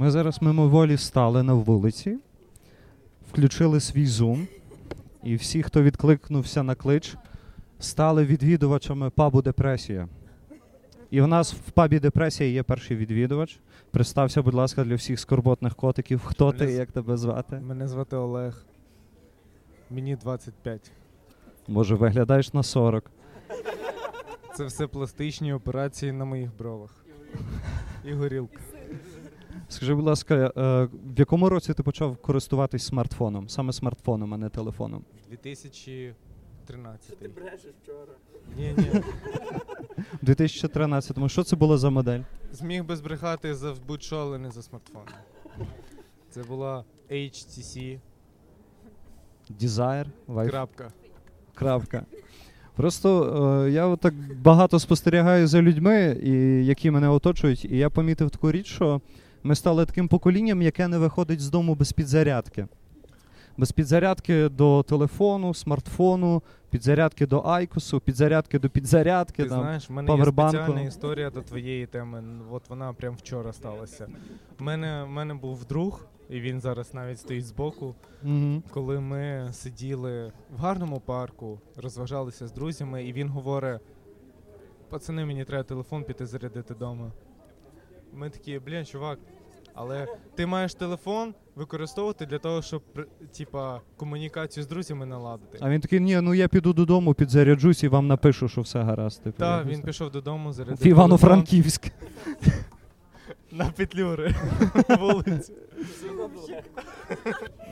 Ми зараз мимоволі стали на вулиці, включили свій зум, і всі, хто відкликнувся на клич, стали відвідувачами пабу Депресія. І у нас в пабі Депресія є перший відвідувач. Представся, будь ласка, для всіх скорботних котиків. Хто ти, з- як тебе звати? Мене звати Олег. Мені 25. Може, виглядаєш на 40. Це все пластичні операції на моїх бровах. І горілка. Скажи, будь ласка, е, в якому році ти почав користуватись смартфоном? Саме смартфоном, а не телефоном? 2013. Ти брешеш вчора. Ні, ні. У 2013-му. Що це було за модель? Зміг би збрехати за будь-що, але не за смартфон. Це була HTC. Desire? Wi-Fi? Крапка. Крапка. Просто е, я так багато спостерігаю за людьми, і, які мене оточують, і я помітив таку річ, що ми стали таким поколінням, яке не виходить з дому без підзарядки. Без підзарядки до телефону, смартфону, підзарядки до айкосу, підзарядки до підзарядки. Ти там. знаєш, в мене є спеціальна історія до твоєї теми. От вона прям вчора сталася. У мене, в мене був друг, і він зараз навіть стоїть збоку. Мгм. коли ми сиділи в гарному парку, розважалися з друзями, і він говорить: пацани, мені треба телефон піти зарядити вдома. Ми такі, блін, чувак, але ти маєш телефон використовувати для того, щоб типа, комунікацію з друзями наладити. А він такий, ні, ну я піду додому, підзаряджусь і вам напишу, що все гаразд. Типу, Так, він пішов додому, В. Івано-Франківськ. на петлюри вулиці.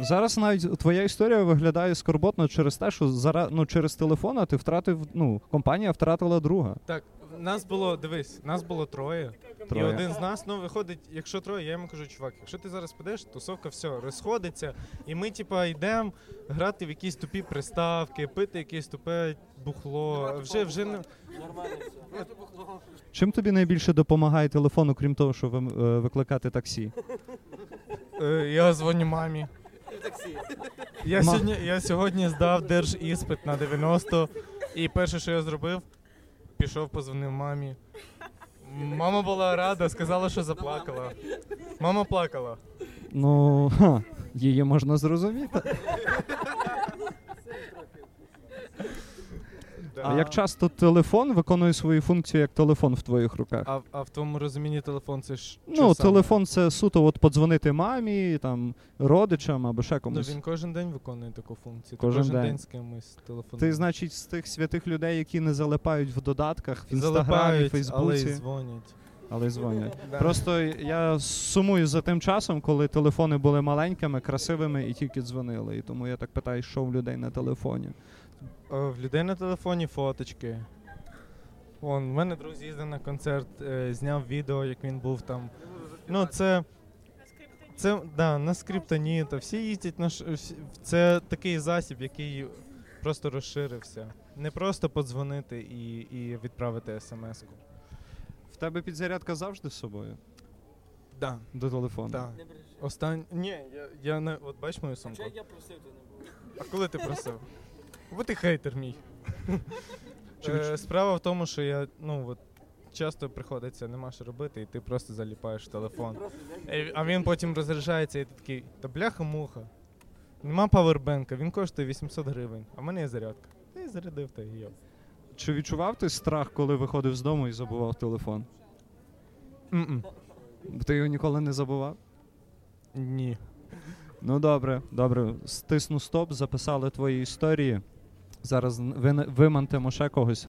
Зараз навіть твоя історія виглядає скорботно через те, що зара... ну, через телефон ти втратив, ну, компанія втратила друга. Так, нас було, дивись, нас було троє. Троє. І один з нас, ну, виходить, якщо троє, я йому кажу, чувак, якщо ти зараз підеш, тусовка все, розходиться, і ми, типа, йдемо грати в якісь тупі приставки, пити якесь тупе бухло. Вже вже не Нормально все. Чим тобі найбільше допомагає телефон, окрім того, що ви- е, викликати таксі? е, я дзвоню мамі. Таксі. Я Ма- сьогодні, я сьогодні здав держіспит на 90, і перше, що я зробив, пішов, позвонив мамі. Мама була рада, сказала, що заплакала. Мама плакала. Ну, ха, її можна зрозуміти. А як часто телефон виконує свою функцію як телефон в твоїх руках? А, а в твоєму розумінні телефон це ж. Ну, саме? телефон це суто от подзвонити мамі, там, родичам або ще Ну, комусь. він кожен день виконує таку функцію. Кожен Кожен, день. день. з кимось телефонує. Ти, значить, з тих святих людей, які не залипають в додатках, в інстаграмі, в Залипають, але й Фейсбуці, дзвонять. але дзвонять. Просто я сумую за тим часом, коли телефони були маленькими, красивими і тільки дзвонили. І тому я так питаю, що в людей на телефоні. О, в людей на телефоні фоточки. Вон, в мене друг з'їздив на концерт, е, зняв відео, як він був там. Ну, це. Це да, на скриптоніта. Всі їздять на ш- це такий засіб, який просто розширився. Не просто подзвонити і, і відправити смс-ку. В тебе підзарядка завжди з собою Да, до телефону. да. Не. Остань... Ні, я, я не. От бач мою сумку. Якщо я просив, то не було. А коли ти просив? Бо ти хейтер мій. Е, Справа в тому, що я, ну от часто приходиться, нема що робити, і ти просто заліпаєш в телефон. Е, А він потім розряджається, і ти такий, та бляха-муха. Нема павербенка, він коштує 800 гривень, а в мене є зарядка. Та й зарядив та й йо. Чи відчував ти страх, коли виходив з дому і забував телефон? М-м. Бо Ти його ніколи не забував? Ні. Ну добре, добре. Стисну стоп, записали твої історії. Зараз вимантимо ще когось.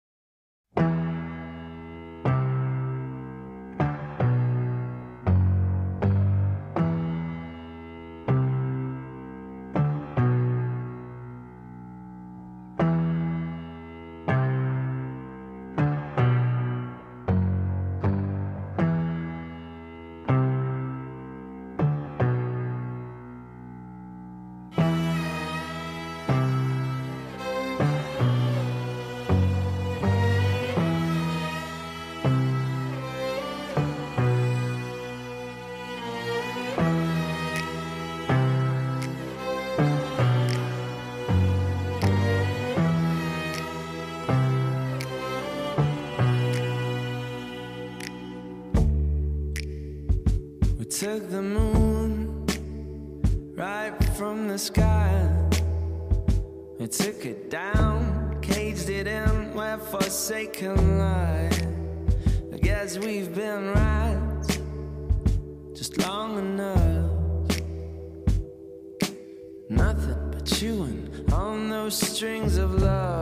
The moon right from the sky. We took it down, caged it in where forsaken lie. I guess we've been right just long enough. Nothing but chewing on those strings of love.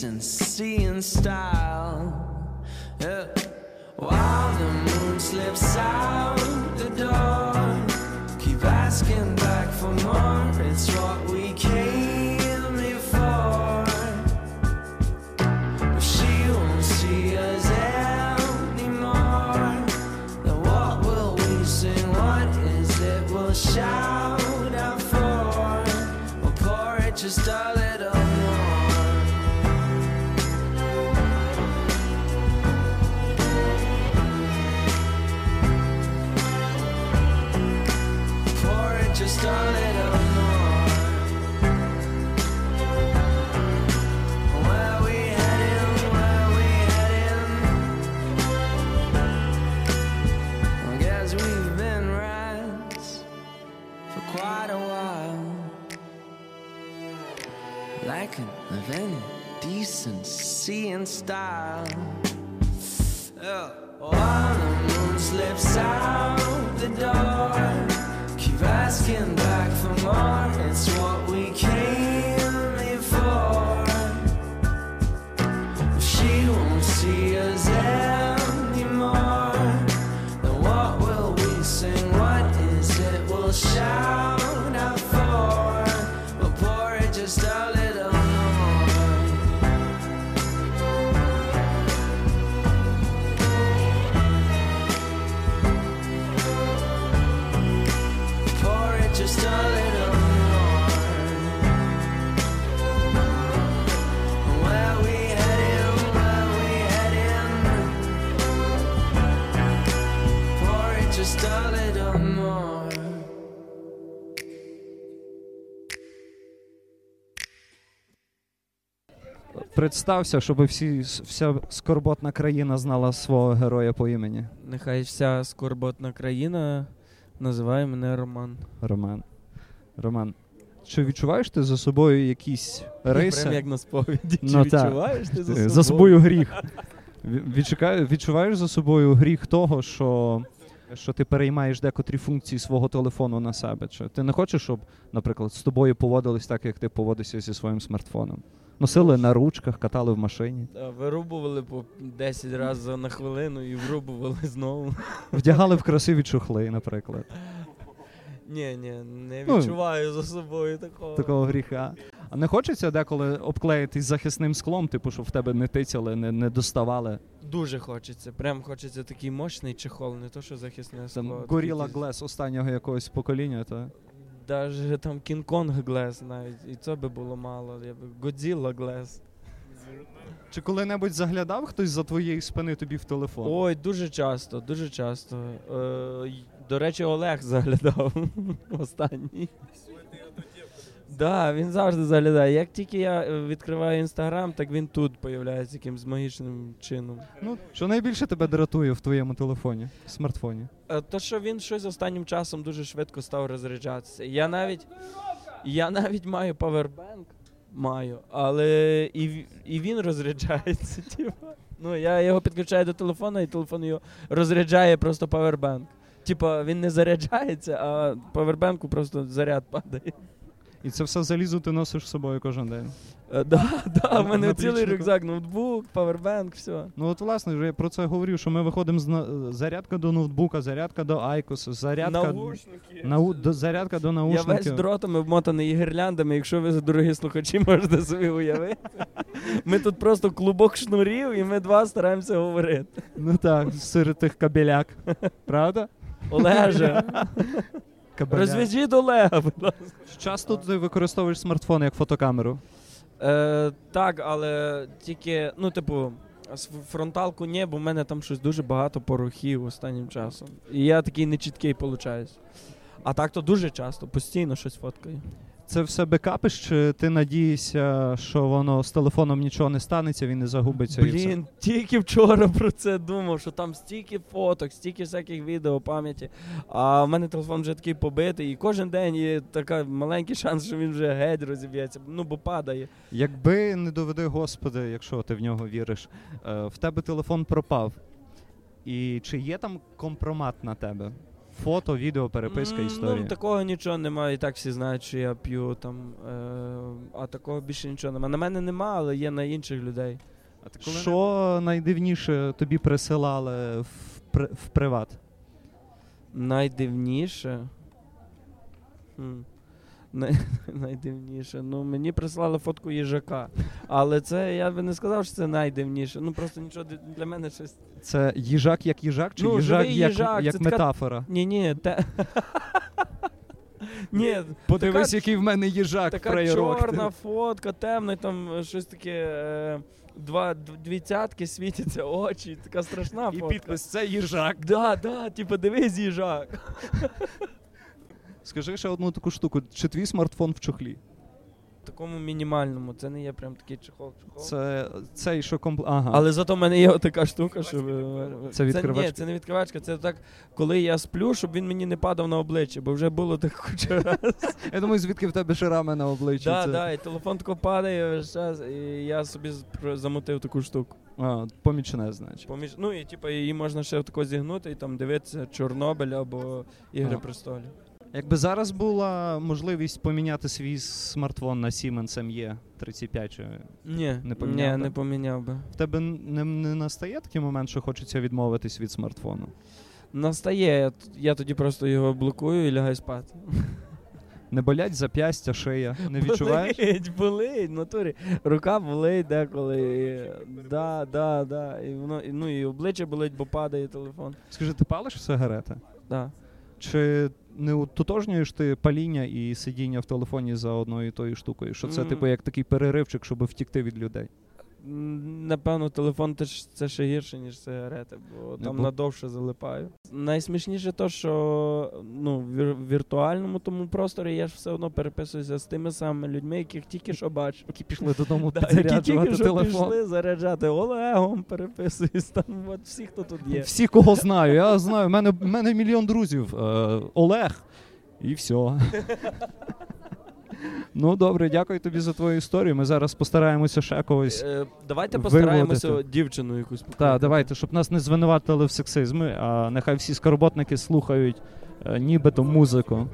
Decency and style. Yeah. While the moon slips out the door, keep asking back for more. It's what está Представся, щоб всі, вся скорботна країна знала свого героя по імені. Нехай вся скорботна країна називає мене Роман. Роман. Роман. Чи відчуваєш ти за собою якісь риси? Прям як на сповіді. Чи Ну, так. відчуваєш ти за Е, собою? За собою гріх. Відчуваєш за собою гріх того, що, що ти переймаєш декотрі функції свого телефону на себе? Чи ти не хочеш, щоб, наприклад, з тобою поводились так, як ти поводишся зі своїм смартфоном? Носили на ручках, катали в машині, Та, Вирубували по 10 разів на хвилину і врубували знову. вдягали в красиві чохли, наприклад. Ні, ні, не Ну, відчуваю за собою такого. Такого гріха. А не хочеться деколи обклеїтись захисним склом, типу, щоб в тебе не тицяли, не, не доставали. Дуже хочеться. Прям хочеться такий мощний чехол, не то що захисне Там скло. Gorilla такий- Glass останнього якогось покоління, то Даже там Кінг-Конг Glass навіть. І це би було мало. Я би Годзілла Glass. Чи коли-небудь заглядав хтось за твоєї спини тобі в телефон? Ой, дуже часто, дуже часто. Е, до речі, Олег заглядав останній. Да, він завжди заглядає. Як тільки я е, відкриваю інстаграм, так він тут появляється якимсь магічним чином. Ну, що найбільше тебе дратує в твоєму телефоні, смартфоні? Е, То, що він щось останнім часом дуже швидко став розряджатися. Я навіть, я навіть маю павербенк, маю, але і, і він розряджається. Типу. Ну, я його підключаю до телефона, і телефон його розряджає просто павербенк. Типа він не заряджається, а павербенку просто заряд падає. І це все залізо ти носиш з собою кожен день. Е, Да, да, в мене цілий рюкзак, ноутбук, павербенк, все. Ну от власне, я про це говорив, що ми виходимо з зарядка до ноутбука, зарядка до Айкосу, зарядка, Наушники. нау... до... зарядка до Я наушників. весь дротами обмотаний гірляндами, якщо ви, дорогі слухачі, можете собі уявити. Ми тут просто клубок шнурів, і ми два стараємося говорити. Ну так, серед тих кабеляк. Правда? Олеже, Кабеляк. розв'яжіть Олега, будь ласка. Часто ти використовуєш смартфон як фотокамеру. Е, так, але тільки, ну, типу, фронталку ні, бо в мене там щось дуже багато порохів останнім часом. І я такий нечіткий получаюсь. А так то дуже часто, постійно щось фоткаю. Це все бекапиш, чи ти надієшся, що воно з телефоном нічого не станеться, він не загубиться і все? Тільки вчора про це думав, що там стільки фоток, стільки всяких відео пам'яті. А в мене телефон вже такий побитий, і кожен день є така маленький шанс, що він вже геть розіб'ється. Ну, бо падає. Якби не доведи Господи, якщо ти в нього віриш, е, в тебе телефон пропав. І чи є там компромат на тебе? Фото, відео, переписка, історія. Ну, такого нічого немає. І так всі знають, що я п'ю там. Е, а такого більше нічого немає. На мене нема, але є на інших людей. Що найдивніше тобі присилали в, при- в приват? Найдивніше. Хм. Най... Найдивніше. Ну, мені прислали фотку їжака. Але це я би не сказав, що це найдивніше. Ну просто нічого для мене щось. Це їжак як їжак, чи Ну, їжак живий як, їжак, як така- метафора? Ні, ні, те. Ні, Подивись, така- який в мене їжак, така фраєрок. чорна фотка, темна, там е, щось таке. е, Два дві цятки світяться очі, така страшна І підпис це їжак. Да, да, типу, дивись їжак. Скажи ще одну таку штуку: чи твій смартфон в чохлі? Такому мінімальному, це не є прям такий чехол. чехол. Це цей, що компл... Ага. Але зато в мене є така штука, щоб. е, Це відкривачка? Ні, це не відкривачка, це так, коли я сплю, щоб він мені не падав на обличчя, бо вже було так куча раз. Я думаю, звідки в тебе шрами на обличчі? Так, Це- так, і телефон тако падає весь час, і я собі з- про- замутив таку штуку. А, помічне, значить. Поміж... Ну і типу, її можна ще тако зігнути і там дивитися Чорнобиль або Ігри А. престолів. Якби зараз була можливість поміняти свій смартфон на Siemens ME 35, чи Ні, Не поміняв ні, не поміняв би. в тебе не, не настає такий момент, що хочеться відмовитись від смартфону? Настає, я, я тоді просто його блокую і лягаю спати. Не болять зап'ястя, шия. Не відчуваєш? Болить, болить, в натурі. Рука болить деколи. Да, да, да. І воно, і, ну і обличчя болить, бо падає телефон. Скажи, ти палиш сигарети? Да. Чи не утотожнюєш ти паління і сидіння в телефоні за одною і тою штукою? Що це, М. типу, як такий переривчик, щоб втікти від людей? Напевно, телефон теж це ще гірше, ніж сигарети, бо там бо- надовше залипаю. Найсмішніше то, що ну, в вір- віртуальному тому просторі я ж все одно переписуюся з тими самими людьми, яких тільки що бачу. Які пішли додому Да, які тільки що телефон. пішли заряджати Олегом, переписуюсь там, от всі, хто тут є. Всі, кого знаю. Я знаю, в мене, мене мільйон друзів. Е, Олег. І все. ну, добре, дякую тобі за твою історію. Ми зараз постараємося ще когось. Е, давайте Виводити. постараємося дівчину якусь Так, давайте, щоб нас не звинуватили в сексизмі, а нехай всі скорботники слухають е, нібито музику.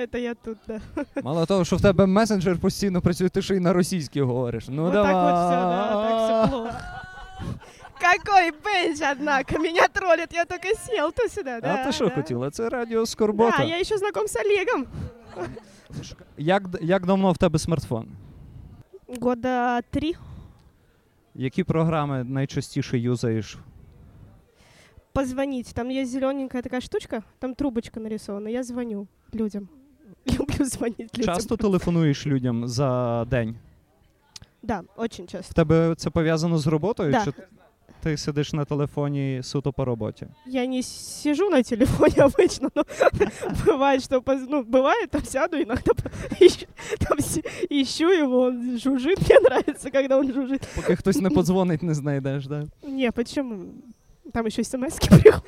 Это я тут, да. Мало того, що в тебе месенджер постійно працює, ти ще й на російській говориш. Ну вот давай. так вот все, да, так все плохо. Какой бенч, однако, меня троллит, я только сел то сюда, да. а ти що да. хотіла? Це радіо Скорбота. Да, я еще знаком с Олегом. Як, як давно в тебе смартфон? Года три. Які програми найчастіше юзаєш? Позвонить. Там есть зелененькая такая штучка, там трубочка нарисована. Я звоню людям. Люблю звонить людям. Часто телефонуєш людям за день? Да, очень В часто. тебе це пов'язано з роботою? Да. Чи ти сидиш на телефоні суто по роботі? Я не сижу на телефоне обычно, но бывает, что поз- ну, бывает, там сяду иногда по- ищу, там си- ищу его, он жужжит, мне нравится, когда он жужжит. Поки хтось не подзвонить, не знайдеш, да? Не, почему? Там еще смс приходят.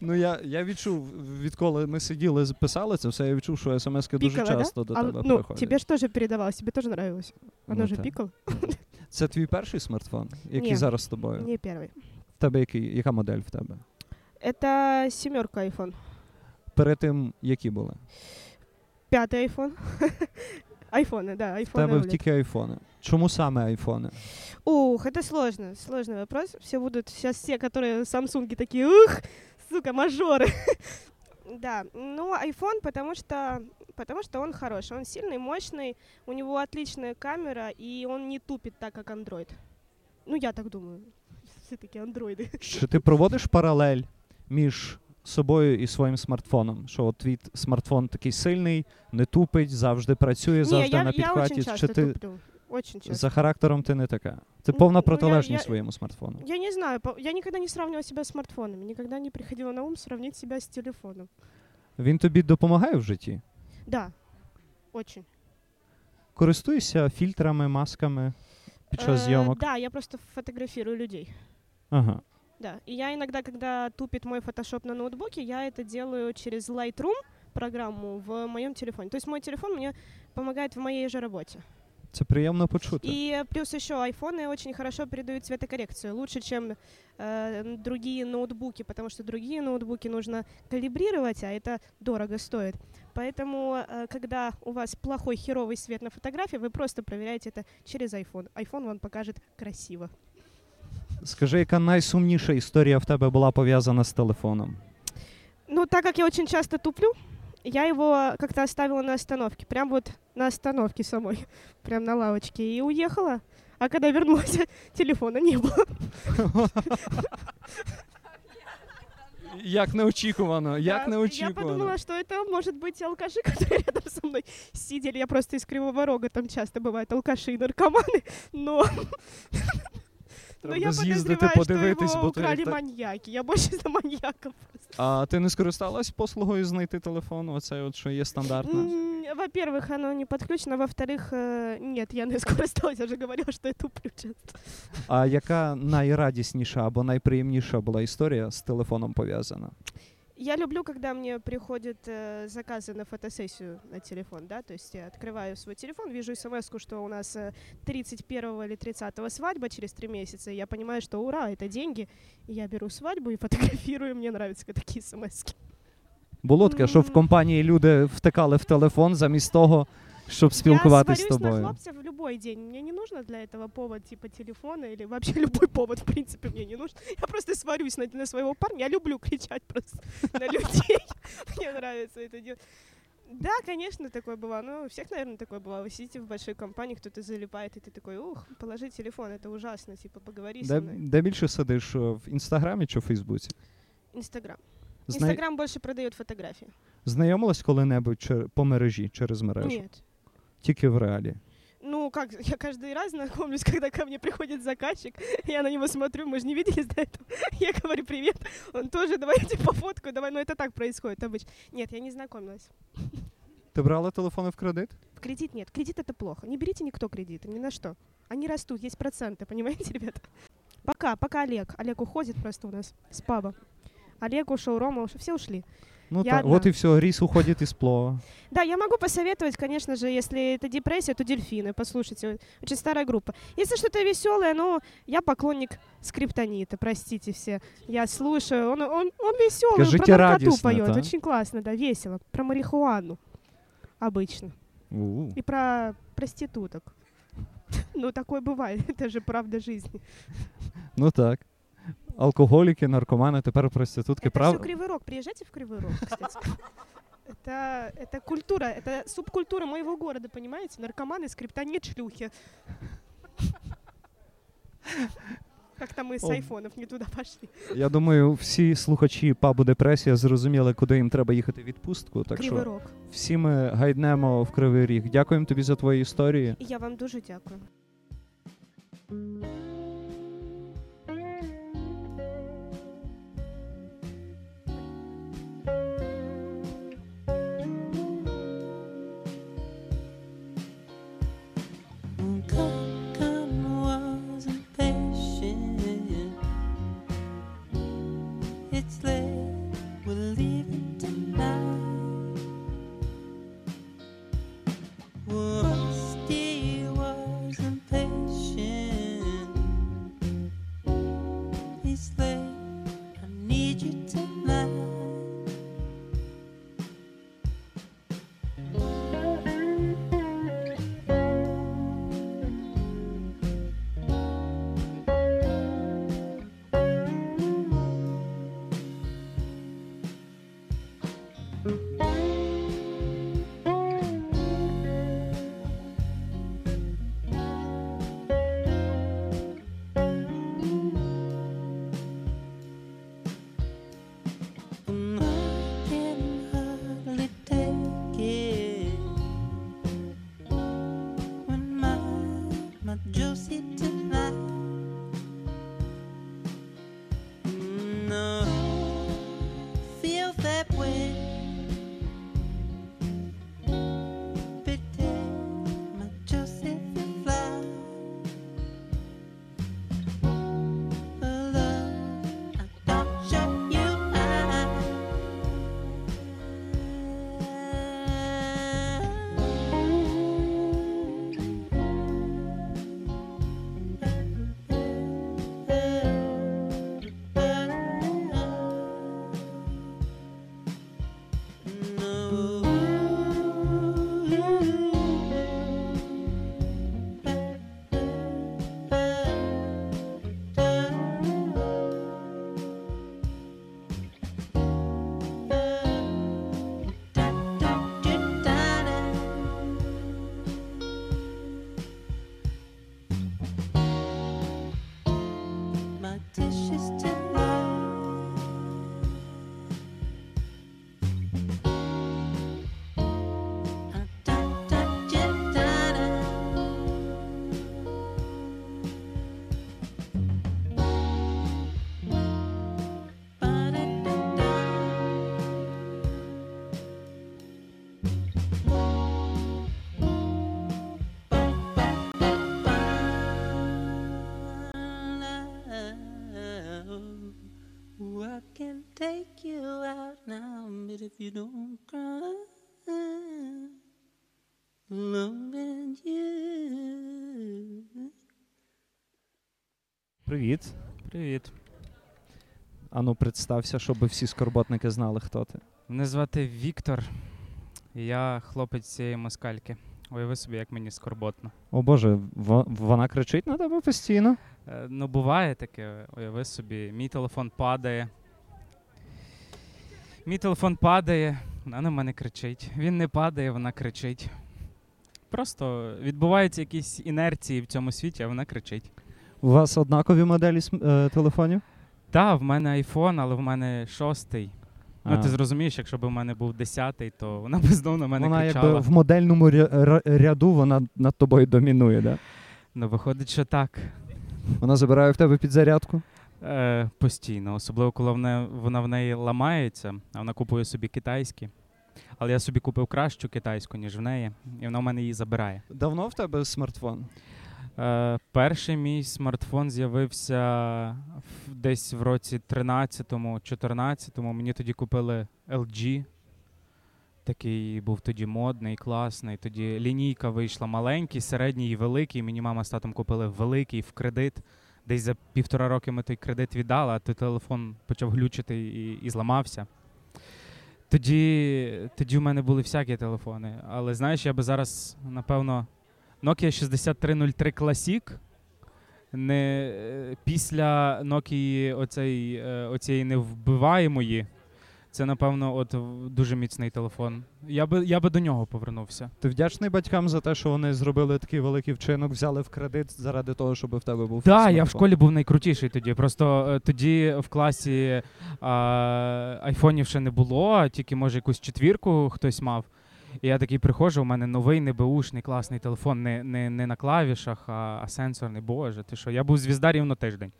Ну я, я відчув, відколи ми сиділи, писали це все, я відчув, що смс-ки дуже Пиково, да? часто до А, тебе ну, приходять. тебе же тоже передавалось, тебе тоже нравилось. Оно Ну, же так. пикало. Це твій перший смартфон, який Ні. зараз з тобою? Не первый. В тебе який, яка модель в тебе? Это семерка iPhone. Перед тим, які були? Пятый iPhone. Айфоны, да, В айфоны. тебе рулят. тільки айфони. Чому саме айфони? Ух, это сложно, сложный вопрос. Все будут сейчас все, которые Самсунги такие, ух, сука, мажоры. Да, ну iPhone, потому что, потому что он хороший, он сильный, мощный, у него отличная камера, и он не тупит так, как Android. Ну, я так думаю. Все-таки андроиды. Чи ти проводиш паралель між собою і своїм смартфоном? Що от твій т- смартфон такий сильний, не тупить, завжди працює, Не, завжди я, на я очень підхваті. часто Чи ти туплю. Очень часто. за характером ти не така? Ти Ну, повна ну, я- протилежність я- своєму смартфону. Я не знаю, по- я никогда не сравнивала себя с смартфонами, никогда не приходило на ум сравнить себя с телефоном. Він тобі допомагає в житті? Да, очень. Користуєшся фільтрами, масками під час Э, зйомок? Да, я просто фотографирую людей. Ага. Да. И я иногда, когда тупит мой фотошоп на ноутбуке, я это делаю через Lightroom программу в моем телефоне. То есть мой телефон мне помогает в моей же работе. Це приємно почути. И плюс еще айфоны очень хорошо передают цветокоррекцию, лучше, чем э, другие ноутбуки, потому что другие ноутбуки нужно калибрировать, а это дорого стоит. Поэтому, э, когда у вас плохой херовый свет на фотографии, вы просто проверяете это через iPhone. iPhone вам покажет красиво. Скажи, яка найсумніша історія в тебе була пов'язана з телефоном? Ну, так как я очень часто туплю, я его как-то оставила на остановке, прям вот на остановке самой, прям на лавочке, и уехала. А когда вернулась, телефона не было. Як неочікувано, як Да, неочікувано. Я подумала, что это может быть алкаши, которые рядом со мной сидели. Я просто из Кривого Рога, там часто бывают алкаши и наркоманы, но, Треба я з'їздити, подозреваю, что подивитись, его бо ти украли так- маньяки. Я больше за маньяков. просто. А ти не скористалась послугою знайти телефон? Оце от що є стандартно. М, Во-первых, оно не подключено, во-вторых, э, нет, я не скористалась, я же говорила, что я туплю часто. А яка найрадісніша або найприємніша була історія з телефоном пов'язана? Я люблю, когда мне приходят э, заказы на фотосессию на телефон, да, то есть я открываю свой телефон, вижу смс что у нас э, 31 или 30 свадьба через три месяца, и я понимаю, что ура, это деньги, и я беру свадьбу и фотографирую, мне нравятся такие смс -ки. Було таке, що в М. компанії люди втикали в телефон замість того, щоб спілкуватись я з сварюсь на тобою. хлопцев в любой день, мне не нужно для этого повод типа телефона или вообще любой повод, в принципе, мне не нужен. Я просто сварюсь на, на своего парня, я люблю кричать просто на людей, мне нравится это делать. Да, конечно, такое было. Ну, у всех, наверное, такое было. Вы сидите в большой компании, кто-то залипает, и ты такой, ух, положи телефон, это ужасно, типа, поговори со Де, мной. де більше сидиш е, в інстаграмі чи в Фейсбуці? Инстаграм. Зна... Инстаграм больше продает фотографии. Знайомилась коли-небудь чер- по мережі через мережу? Нет. Тільки в реалі. Ну, как, я каждый раз знакомлюсь, когда ко мне приходит заказчик, я на него смотрю, мы же не виделись до этого. Я говорю, привет, он тоже, давайте по фотку, давай, ну это так происходит обычно. Нет, я не знакомилась. Ти брала телефони в кредит? В кредит нет, кредит это плохо. Не берите никто кредиты, ни на что. Они растут, есть проценты, понимаете, ребята? Пока, пока Олег. Олег уходит просто у нас с паба. Олег ушел, Рома ушел, все ушли. Ну Я так, одна. от і все, ріс уходить із плова. Да, я могу посоветовать, конечно же, если это депрессия, то дельфины. Послушайте, очень старая группа. Если что-то веселое, ну, я поклонник скриптонита, простите все. Я слушаю, он, он, он веселый, Такое про наркоту жизнерадостное, поет, да? очень классно, да, весело. Про марихуану обычно. У. И про проституток. Ну, такое бывает, это же правда жизни. Ну так. Алкоголіки, наркомани, тепер проститутки. Это Прав... все Кривый Рог. Приезжайте в Кривый Рог, кстати. Это, это культура, это субкультура моего города, понимаете? Наркоманы, скриптонит, шлюхи. Как-то мы с О. айфонов не туда пошли. Я думаю, всі слухачі пабу депресія зрозуміли, куди їм треба їхати в відпустку. Так Кривий що Рог. всі ми гайднемо в Кривий Ріг. Дякуємо тобі за твої історії. І я вам дуже дякую. Whoa. Take you out now, but if you don't cry, loving you. Привіт. Привіт. Ану, представся, щоб всі скорботники знали, хто ти. Мене звати Віктор. Я хлопець цієї москальки. Уяви собі, як мені скорботно. О Боже, во- вона кричить на тебе постійно. Е, ну, буває таке, уяви собі, мій телефон падає. Мій телефон падає, вона на мене кричить. Він не падає, вона кричить. Просто відбуваються якісь інерції в цьому світі, а вона кричить. У вас однакові моделі е, телефонів? Та, в мене айфон, але в мене шостий. Ну, ти зрозумієш, якщо б у мене був десятий, то вона б знову на мене вона кричала. якби в модельному ряду вона над тобою домінує, да? Ну, виходить, що так. Вона забирає в тебе підзарядку. Е, постійно, особливо коли вона, вона в неї ламається, а вона купує собі китайські. Але я собі купив кращу китайську, ніж в неї, і вона в мене її забирає. Давно в тебе смартфон? Е, перший мій смартфон з'явився в- десь в році 13-му, 14-му. Мені тоді купили LG. Такий був тоді модний, класний. Тоді лінійка вийшла маленький, середній і великий. Мені мама з татом купили великий в кредит. Десь за півтора роки ми той кредит віддали, а той телефон почав глючити і, і зламався. Тоді, тоді в мене були всякі телефони. Але знаєш, я би зараз, напевно, Nokia 6303 Classic. Не, е, після Nokia оцей, е, оцієї невбиваємої. Це, напевно, от дуже міцний телефон. Я би, я би до нього повернувся. Ти вдячний батькам за те, що вони зробили такий великий вчинок, взяли в кредит заради того, щоб в тебе був. Так, я в школі був найкрутіший тоді. Просто е, тоді в класі а, айфонів ще не було, а тільки може якусь четвірку хтось мав. І я такий приходжу, у мене новий небеушний класний телефон, не, не, не на клавішах, а, а сенсорний. Боже, ти що? Я був звізда рівно тиждень.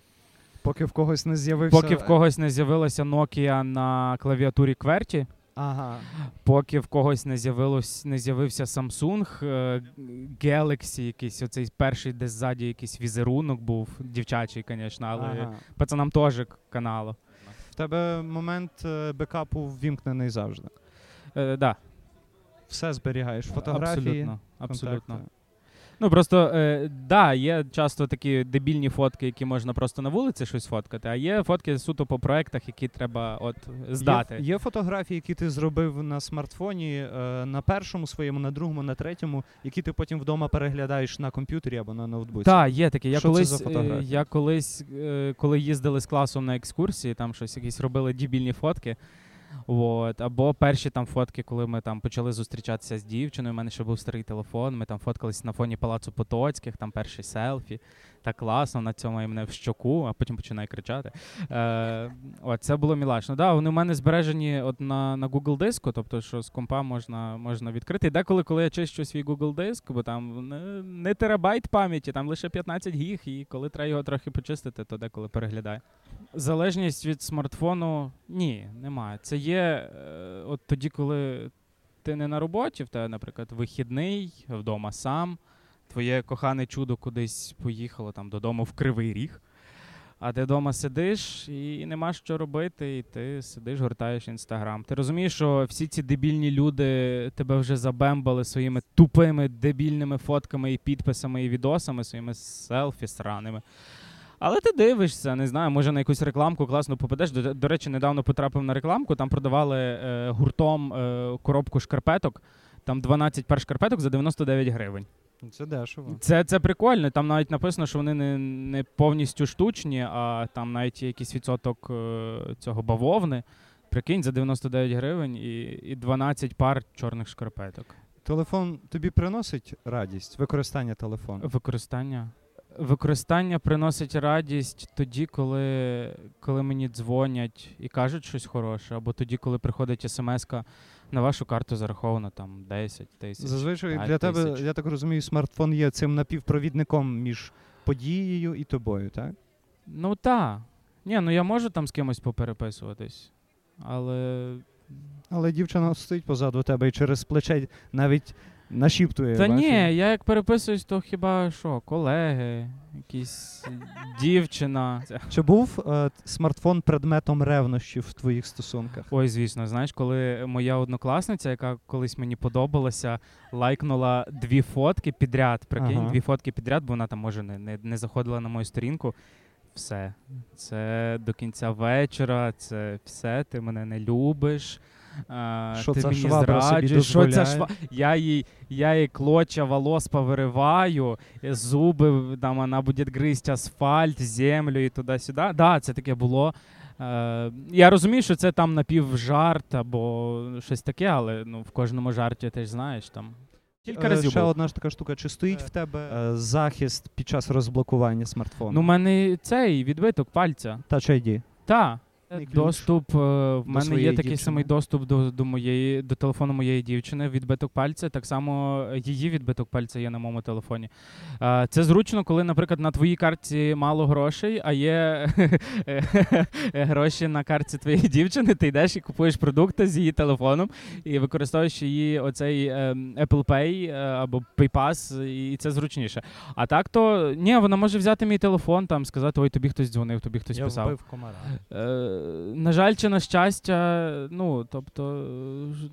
Поки в когось не з'явився. Поки в когось не з'явилася Nokia на клавіатурі QWERTY, Ага. поки в когось не з'явилось, не з'явився Samsung, е, Galaxy, якийсь оцей перший, де ззаді якийсь візерунок був, дівчачий, звісно, але ага. пацанам теж каналу. В тебе момент е, бекапу ввімкнений завжди. Е, да, Все зберігаєш. Фотографії. абсолютно. абсолютно. контакти. Ну просто е, да, є часто такі дебільні фотки, які можна просто на вулиці щось фоткати, а є фотки суто по проектах, які треба от здати. Є, є фотографії, які ти зробив на смартфоні е, на першому своєму, на другому, на третьому, які ти потім вдома переглядаєш на комп'ютері або на ноутбуці. Так, є таке. Я Що це за е, фотографії? я колись, е, коли їздили з класом на екскурсії, там щось якісь робили дебільні фотки. От, або перші там фотки, коли ми там почали зустрічатися з дівчиною. У мене ще був старий телефон. Ми там фоткались на фоні палацу Потоцьких, там перші селфі. Так класно, на цьому мене в щоку, а потім починає кричати. Е, от, це було мілашно. Да, вони в мене збережені от на, на Google диску, тобто, що з компа можна, можна відкрити. І деколи, коли я чищу свій Google диск, бо там не, не терабайт пам'яті, там лише 15 гіг, і коли треба його трохи почистити, то деколи переглядаю. Залежність від смартфону ні, немає. Це є е, от тоді, коли ти не на роботі, в тебе, наприклад, вихідний, вдома сам, твоє кохане чудо кудись поїхало там додому в Кривий Ріг. А ти вдома сидиш і нема що робити, і ти сидиш, гортаєш інстаграм. Ти розумієш, що всі ці дебільні люди тебе вже забембали своїми тупими дебільними фотками і підписами і відосами, своїми селфі сраними. Але ти дивишся, не знаю, може на якусь рекламку класно попадеш. До, до речі, недавно потрапив на рекламку, там продавали е, гуртом е, коробку шкарпеток. Там 12 пар шкарпеток за 99 гривень. Це дешево. Це, це прикольно. Там навіть написано, що вони не, не повністю штучні, а там навіть якийсь відсоток е, цього бавовни. Прикинь, за 99 гривень і, і 12 пар чорних шкарпеток. Телефон тобі приносить радість, використання телефону. Використання. Використання приносить радість тоді, коли, коли мені дзвонять і кажуть щось хороше, або тоді, коли приходить смс на вашу карту зараховано там 10 тисяч. Зазвичай для тебе, тисяч. я так розумію, смартфон є цим напівпровідником між подією і тобою, так? Ну так. Ні, ну я можу там з кимось попереписуватись, але. Але дівчина стоїть позаду тебе і через плече навіть нашіптує. Та ні, я як переписуюсь, то хіба що, колеги, якісь дівчина. Чи був е, смартфон предметом ревнощів в твоїх стосунках? Ой, звісно, знаєш, коли моя однокласниця, яка колись мені подобалася, лайкнула дві фотки підряд. Прикинь, Ага. дві фотки підряд, бо вона там може не, не, не заходила на мою сторінку. Все. Це до кінця вечора, це все, ти мене не любиш. А, Що ти ця мені швабра собі зраджуєш, що ця дозволяє? шва... Я їй, я їй клоча волос повириваю, зуби, там вона буде гризти асфальт, землю і туди-сюди. Да, це таке було. Е, я розумію, що це там напівжарт або щось таке, але ну, в кожному жарті ти ж знаєш там. Кілька Е, разів Ще було. одна ж така штука. Чи стоїть в тебе е, захист під час розблокування смартфону? Ну, у мене цей відбиток пальця. Touch ID. Та. Ключ. Доступ. е, В мене є такий дівчини. самий доступ до, до моєї до телефону моєї дівчини. Відбиток пальця. Так само її відбиток пальця є на моєму телефоні. Е, Це зручно, коли, наприклад, на твоїй картці мало грошей, а є гроші на картці твоєї дівчини. Ти йдеш і купуєш продукти з її телефоном і використовуєш її оцей е, Apple Pay е, або PayPass, і це зручніше. А так то ні, вона може взяти мій телефон, там сказати: ой, тобі хтось дзвонив, тобі хтось Я писав. вбив комара. На жаль, чи на щастя, ну тобто,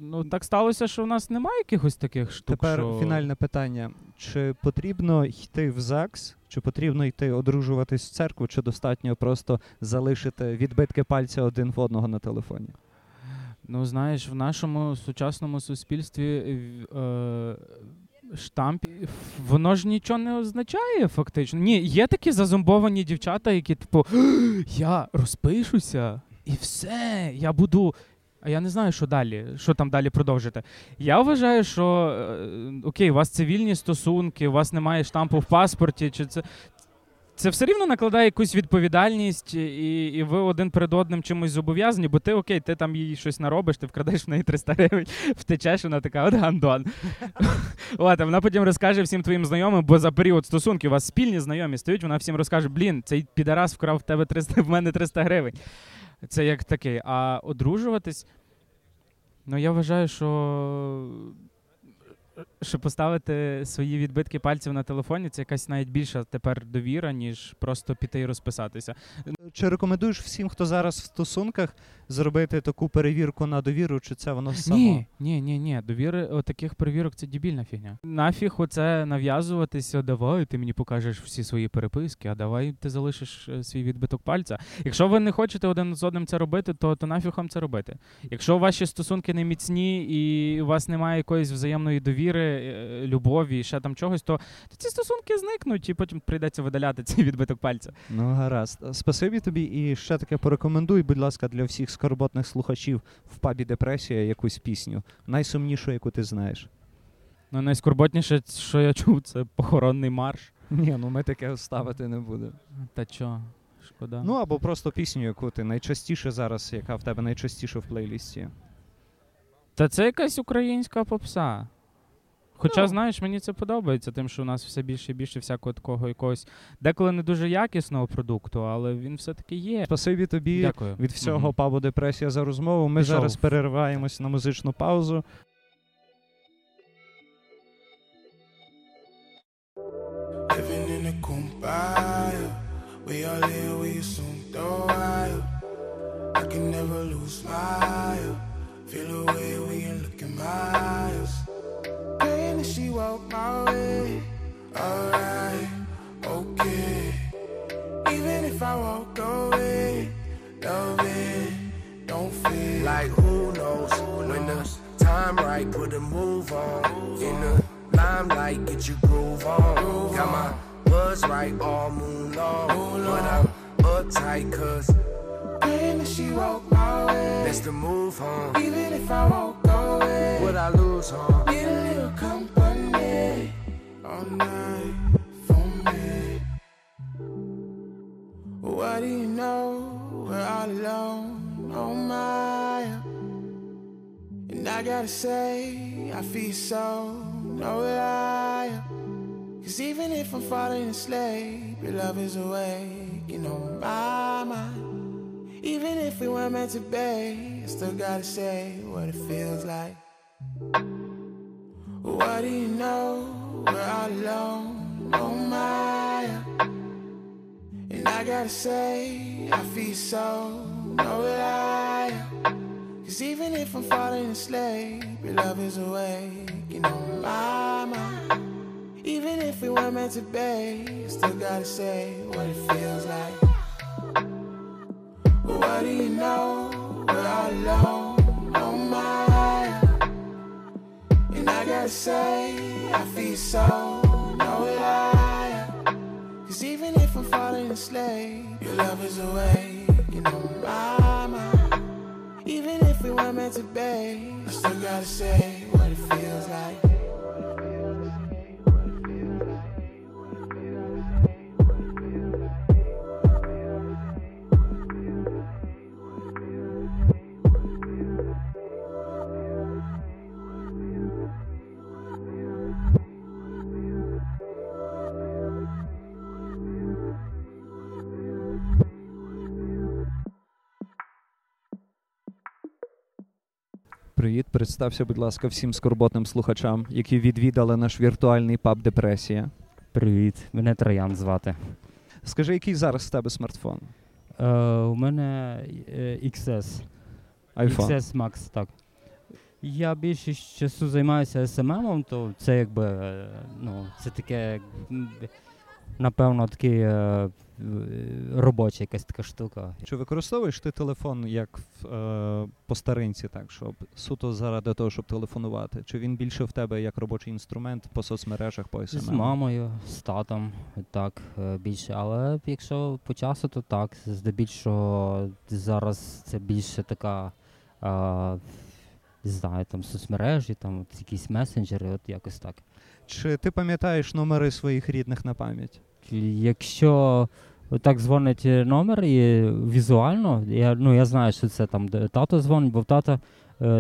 ну так сталося, що в нас немає якихось таких штук. Тепер що... фінальне питання: чи потрібно йти в ЗАГС, чи потрібно йти одружуватись в церкву, чи достатньо просто залишити відбитки пальця один в одного на телефоні? Ну, знаєш, в нашому сучасному суспільстві е, штамп, воно ж нічого не означає, фактично. Ні, є такі зазомбовані дівчата, які, типу, я розпишуся і все, я буду. А я не знаю, що далі, що там далі продовжити. Я вважаю, що е, окей, у вас цивільні стосунки, у вас немає штампу в паспорті, чи це. Це все рівно накладає якусь відповідальність, і, і ви один перед одним чимось зобов'язані, бо ти окей, ти там їй щось наробиш, ти вкрадеш в неї 300 гривень, втечеш, вона така, от гандон. От, а вона потім розкаже всім твоїм знайомим, бо за період стосунків у вас спільні знайомі стоять, вона всім розкаже: блін, цей підарас вкрав в тебе 300, в мене 300 гривень. Це як такий. А одружуватись, ну я вважаю, що. Що поставити свої відбитки пальців на телефоні, це якась навіть більша тепер довіра, ніж просто піти і розписатися. Чи рекомендуєш всім, хто зараз в стосунках, зробити таку перевірку на довіру, чи це воно само? Ні, ні, ні, ні. Довіри о, таких перевірок це дебільна фігня. Нафіг оце нав'язуватися, давай ти мені покажеш всі свої переписки, а давай ти залишиш е, свій відбиток пальця. Якщо ви не хочете один з одним це робити, то, то нафіг вам це робити. Якщо ваші стосунки не міцні і у вас немає якоїсь взаємної довіри, любові, і ще там чогось, то, то ці стосунки зникнуть, і потім прийдеться видаляти цей відбиток пальця. Ну, гаразд. Спасибі тобі. І ще таке порекомендуй, будь ласка, для всіх скорботних слухачів в пабі депресія якусь пісню. Найсумнішу, яку ти знаєш. Ну, найскорботніше, що я чув, це похоронний марш. Ні, ну ми таке ставити не будемо. Та чо, шкода. Ну або просто пісню, яку ти найчастіше зараз, яка в тебе найчастіше в плейлісті. Та це якась українська попса. Хоча, Ну. знаєш, мені це подобається, тим, що у нас все більше і більше всякого такого якогось деколи не дуже якісного продукту, але він все-таки є. Спасибі тобі Дякую. від всього Мгм. пабу депресія за розмову. Ми Пішов. зараз перериваємось на музичну паузу. Living in a kumbaya. We all in, we assume throw. I can never lose my eye. Feel the way when you look she walk my way. Alright, okay. Even if I walk away, love it, don't feel Like who knows when the time right, put a move on. In the limelight, get your groove on. Got my buzz right all moon long, but I'm uptight 'cause that she walk my way. that's the move, huh? Even if I walk away. What I lose, huh? Need a little company all night for me. What do you know? We're all alone on my And I gotta say, I feel so no lie. Cause even if I'm falling asleep, your love is awaking on my mind. Even if we weren't meant to be, I still gotta say what it feels like. What do you know? We're alone on my And I gotta say, I feel so no lie. Cause even if I'm falling asleep, your love is waking on my mind. Even if we weren't meant to be, I still gotta say what it feels like. What do you know? We're all alone on I say, I feel so no lie. Cause even if I'm falling asleep, your love is awakening on my mind. Even if we weren't meant to be, I still gotta say what it feels like. Привіт, представся, будь ласка, всім скорботним слухачам, які відвідали наш віртуальний паб Депресія. Привіт, мене Троян звати. Скажи, який зараз в тебе смартфон? Е, у мене е, XS. iPhone. XS Max, так. Я більшість часу займаюся SMM, то це якби, е, ну, це таке, м, напевно, такий е, е, робоча якась така штука. Чи використовуєш ти телефон як е, по старинці, так, щоб суто заради того, щоб телефонувати? Чи він більше в тебе як робочий інструмент по соцмережах, по З мамою, з татом, так, е, більше. Але якщо по часу, то так. Здебільшого зараз це більше така, а, не знаю, там соцмережі, там от якісь месенджери, от якось так. Чи ти пам'ятаєш номери своїх рідних на пам'ять? Якщо так дзвонить е, номер і візуально, я, ну, я знаю, що це там тато дзвонить, бо тато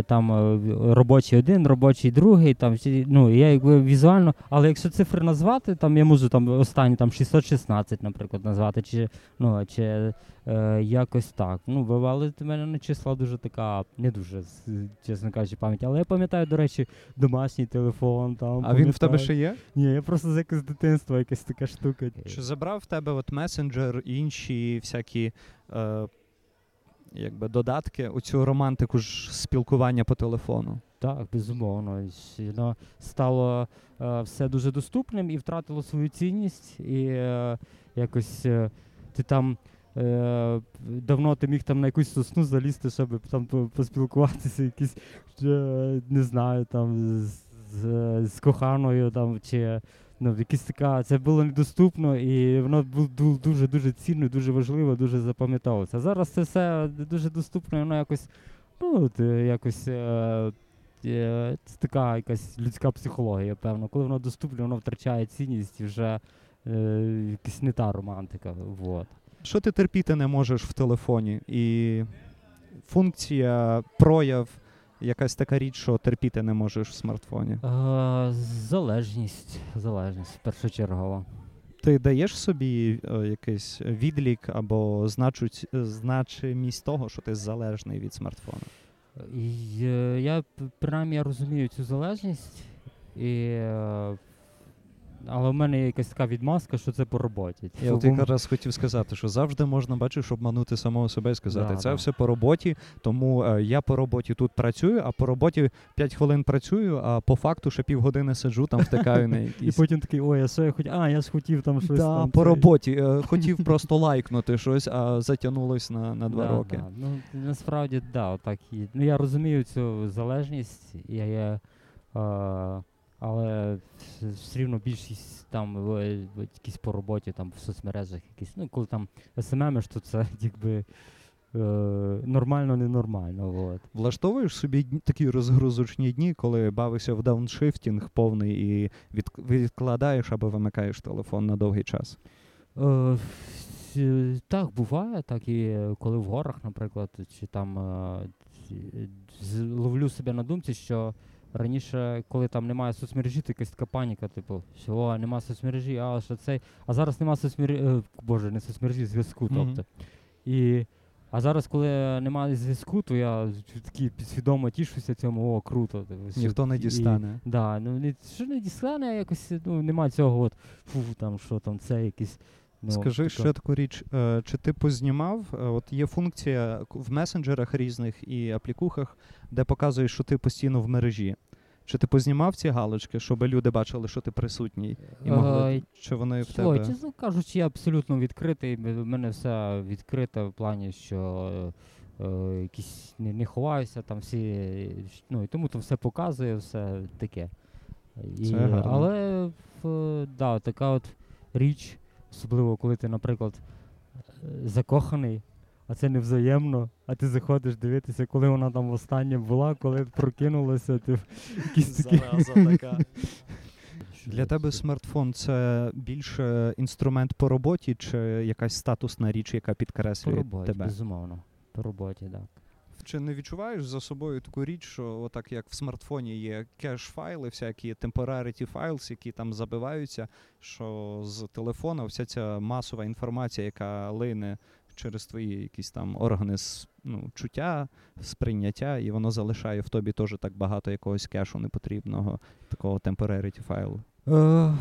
там е, робочий один, робочий другий, там, ну, я якби візуально, але якщо цифри назвати, там я можу там останні там 616, наприклад, назвати, чи, ну, чи е, якось так. Ну, бували в мене на числа дуже така, не дуже, чесно кажучи, пам'ять. Але я пам'ятаю, до речі, домашній телефон. Там, А він в тебе ще є? Ні, я просто з якогось дитинства, якась така штука. Чи забрав в тебе от месенджер інші всякі е, якби додатки, оцю романтику ж спілкування по телефону? Так, безумовно. Воно стало е, все дуже доступним і втратило свою цінність. І е, якось е, ти там е, давно ти міг там на якусь сосну залізти, щоб там поспілкуватися, якісь, е, не знаю, там з, з, з коханою там, чи ну, якась така, це було недоступно, і воно було дуже дуже цінно, дуже важливо, дуже запам'ятовувалося. А зараз це все дуже доступно, і воно якось, ну, е, якось. Е, е, це така якась людська психологія, певно. Коли воно доступне, воно втрачає цінність і вже е, якась не та романтика. Вот. Що ти терпіти не можеш в телефоні? І функція, прояв, якась така річ, що терпіти не можеш в смартфоні. Е, залежність, залежність, першочергово. Ти даєш собі е, якийсь відлік або значуть, значимість того, що ти залежний від смартфона? І, е, я принаймні я розумію цю залежність, і, е, але в мене є якась така відмазка, що це по роботі. Я от якраз хотів сказати, що завжди можна, бачиш, обманути самого себе і сказати, Да, це да. все по роботі, тому е, я по роботі тут працюю, а по роботі 5 хвилин працюю, а по факту ще півгодини сиджу, там втикаю на І якісь. потім такий, ой, а що я хоч. А, я ж хотів там щось. Да, там, по це». роботі. е, Хотів просто лайкнути щось, а затягнулось на, на два Да, роки. Да. Ну, насправді, да, так і. Ну, я розумію цю залежність, я є, е, але все рівно більшість там е, якісь по роботі, там в соцмережах, якісь, ну, коли там СММиш, то це якби е, нормально, ненормально. От. Влаштовуєш собі дні- такі розгрузочні дні, коли бавишся в дауншифтінг повний і від, відкладаєш або вимикаєш телефон на довгий час. Е, так, буває, так і е, коли в горах, наприклад, чи там е, ловлю себе на думці, що раніше, коли там немає соцмережі, то якась така паніка, типу, що о, нема соцмережі, а що цей. А зараз нема соцмережі, боже, не соцмережі, зв'язку. Тобто. І, а зараз, коли немає зв'язку, то я такий підсвідомо тішуся цьому, о, круто. типу, Ніхто не і- дістане. Да, ну не що не дістане, а якось ну, нема цього, от фу, там що там, це якісь. Ну, Скажи така- ще таку річ, е, чи ти познімав? е, От є функція в месенджерах різних і аплікухах, де показуєш, що ти постійно в мережі. Чи ти познімав ці галочки, щоб люди бачили, що ти присутній? І могли, Е, чи вони в тебе. чесно кажучи, я абсолютно відкритий. В мене все відкрите в плані, що е, е, якісь не, не ховаюся, там всі. Ну і тому то все показує, все таке. І, Це гарно. Але в, да, така от річ, особливо коли ти, наприклад, е, закоханий, а це невзаємно, а ти заходиш дивитися, коли вона там востаннє була, коли прокинулася, ти якісь такі. Для тебе смартфон це більше інструмент по роботі, чи якась статусна річ, яка По підкреслює роботі, тебе? безумовно. По роботі, так. Чи не відчуваєш за собою таку річ, що отак як в смартфоні є кеш-файли, всякі temporarity files, які там забиваються, що з телефона вся ця масова інформація, яка лине через твої якісь там органи ну, чуття, сприйняття, і воно залишає в тобі теж так багато якогось кешу непотрібного, такого temporarity файлу. Е,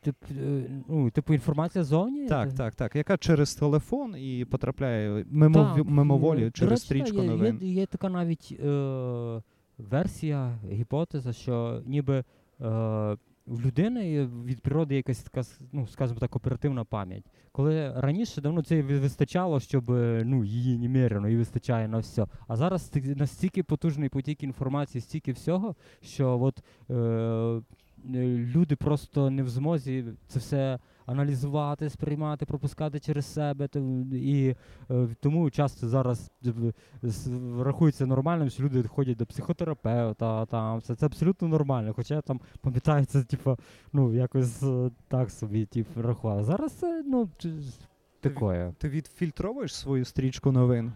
тип, е, ну, типу інформація зовні? Так, так, так. Яка через телефон і потрапляє мимо, Так, мимоволі через речі, стрічку є, новин. Є, є така навіть е, версія, гіпотеза, що ніби е, в людини від природи якась така, ну, скажімо так, оперативна пам'ять. Коли раніше давно це вистачало, щоб ну, її немерено і вистачає на все. А зараз настільки потужний потік інформації, стільки всього, що от, е, люди просто не в змозі це все аналізувати, сприймати, пропускати через себе. І е, тому часто зараз е, рахується нормальним, що люди ходять до психотерапевта, там це, це абсолютно нормально. Хоча я там пам'ятаю, це типу, ну якось е, так собі типу, рахував. Зараз це ну такое. Ти відфільтровуєш свою стрічку новин?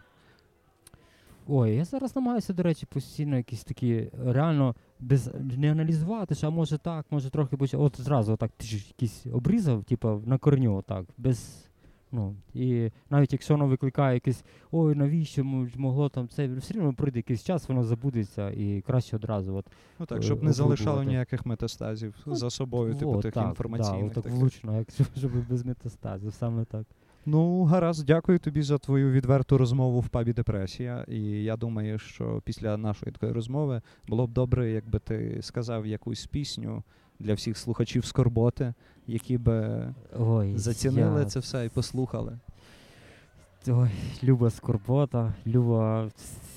Ой, я зараз намагаюся, до речі, постійно якісь такі реально без не аналізувати, що а може так, може трохи почав. От зразу так ти ж якийсь обрізав, типу, на корню, так, без. Ну, і навіть якщо воно викликає якесь ой, навіщо могло там це, все одно пройде якийсь час, воно забудеться і краще одразу. От, Ну так, е, щоб не залишало ніяких метастазів Ну, за собою, типу Во, тих так, інформаційних. Да, так таких. влучно, якщо щоб без метастазів, саме так. Ну, гаразд, дякую тобі за твою відверту розмову в пабі Депресія. І я думаю, що після нашої такої розмови було б добре, якби ти сказав якусь пісню для всіх слухачів скорботи, які би Ой, зацінили я- це все і послухали. Ой, люба скорбота, люба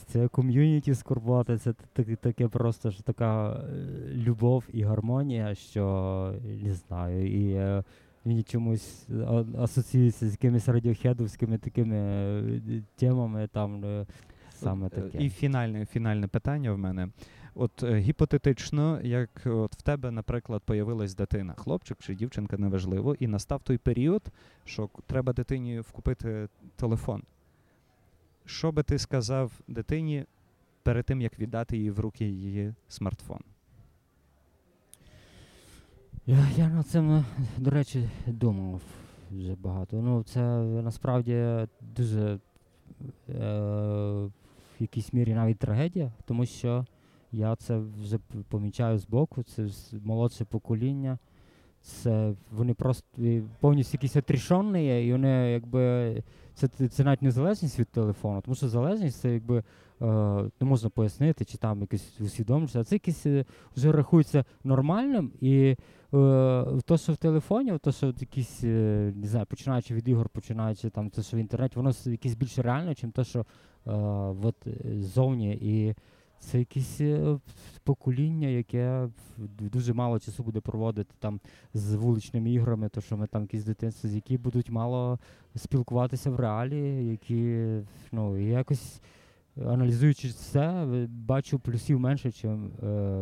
це ком'юніті скорбота, це таке, таке просто ж така е, любов і гармонія, що не знаю, і е, мені чомусь асоціюється з якимись радіохедовськими такими е, темами, там е, саме Е, таке. І фінальне, фінальне питання в мене. От е, гіпотетично, як от в тебе, наприклад, появилась дитина, хлопчик чи дівчинка, неважливо, і настав той період, що треба дитині вкупити телефон. Що би ти сказав дитині перед тим, як віддати їй в руки її смартфон? Я, я над цим, е, до речі, думав вже багато. Ну, це насправді дуже е, в якійсь мірі навіть трагедія, тому що я це вже помічаю збоку, це молодше покоління. Це вони просто е, повністю якісь отрішені, і вони якби це, це, навіть не залежність від телефону, тому що залежність це якби не можна пояснити, чи там якесь усвідомлюється, а це якесь е, вже рахується нормальним і е, то, що в телефоні, то, що якісь, е, не знаю, починаючи від ігор, починаючи там те, що в інтернеті, воно якесь більш реально, ніж те, що е, от, е, ззовні. І це якесь е, покоління, яке дуже мало часу буде проводити там з вуличними іграми, то що ми там якісь дитинства, з які будуть мало спілкуватися в реалі, які ну, якось аналізуючи це, бачу плюсів менше, ніж е,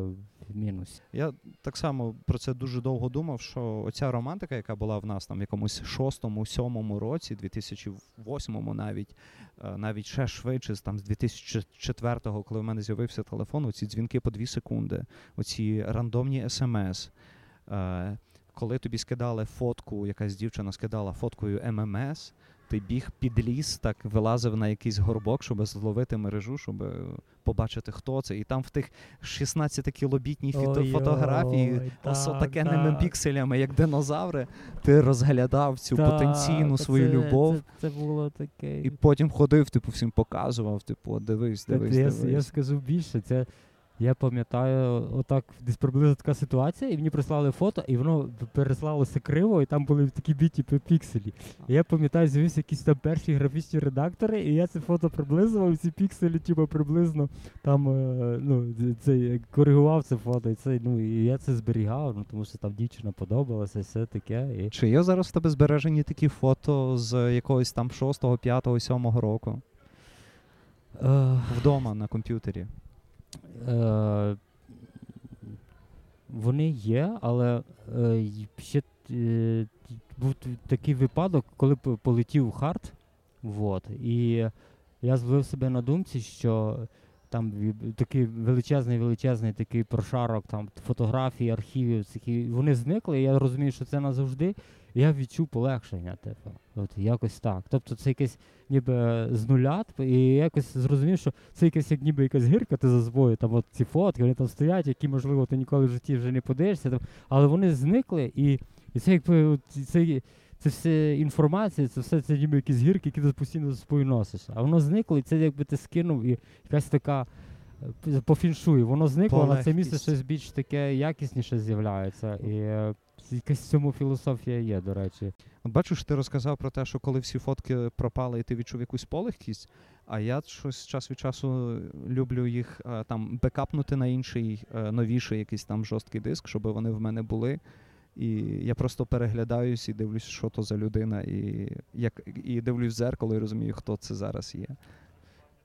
мінусів. Я так само про це дуже довго думав, що оця романтика, яка була в нас там в якомусь шостому, сьомому році, 2008 навіть, е, навіть ще швидше, там з 2004-го, коли в мене з'явився телефон, оці дзвінки по дві секунди, оці рандомні смс. Е, Коли тобі скидали фотку, якась дівчина скидала фоткою ММС, ти біг під ліс, так вилазив на якийсь горбок, щоб зловити мережу, щоб побачити, хто це. І там в тих 16-кілобітній фото- Ой-ой, фотографії з отакенними так. пікселями, як динозаври, ти розглядав цю Та, потенційну свою це- любов. Це, це було таке. І потім ходив, типу, всім показував, типу, «От дивись, дивись, я, я скажу більше, це я пам'ятаю, отак десь приблизно така ситуація, і мені прислали фото, і воно переслалося криво, і там були такі біті пі- пікселі. І я пам'ятаю, з'явився якісь там перші графічні редактори, і я це фото приблизував, ці пікселі, типу, приблизно там е, ну, це, е, коригував це фото, і це, ну, і я це зберігав, ну, тому що там дівчина подобалася, і все таке. І... Чи є зараз в тебе збережені такі фото з якогось там 6, 5, 7 року? Вдома на комп'ютері. Е, вони є, але е, ще е, був такий випадок, коли полетів хард. Вот, і я зловив себе на думці, що там такий величезний, величезний такий прошарок там фотографій, архівів, вони зникли. і Я розумію, що це назавжди. Я відчув полегшення, типу. От якось так. Тобто це якесь ніби з нуля, типу, і я якось зрозумів, що це якась як ніби якась гірка, ти за собою, там от ці фотки, вони там стоять, які, можливо, ти ніколи в житті вже не подивишся. Там, але вони зникли, і, і це якби от, це, це все інформація, це все це ніби якісь гірки, які ти постійно за собою носиш. А воно зникло, і це якби ти скинув, і якась така. е, По фіншую, воно зникло, на це місце щось більш таке якісніше з'являється. І е, якась в цьому філософія є, до речі. Бачиш, ти розказав про те, що коли всі фотки пропали, і ти відчув якусь полегкість. А я щось час від часу люблю їх е, там бекапнути на інший е, новіший якийсь там жорсткий диск, щоб вони в мене були. І я просто переглядаюсь і дивлюсь, що то за людина, і як і дивлюсь в зеркало і розумію, хто це зараз є.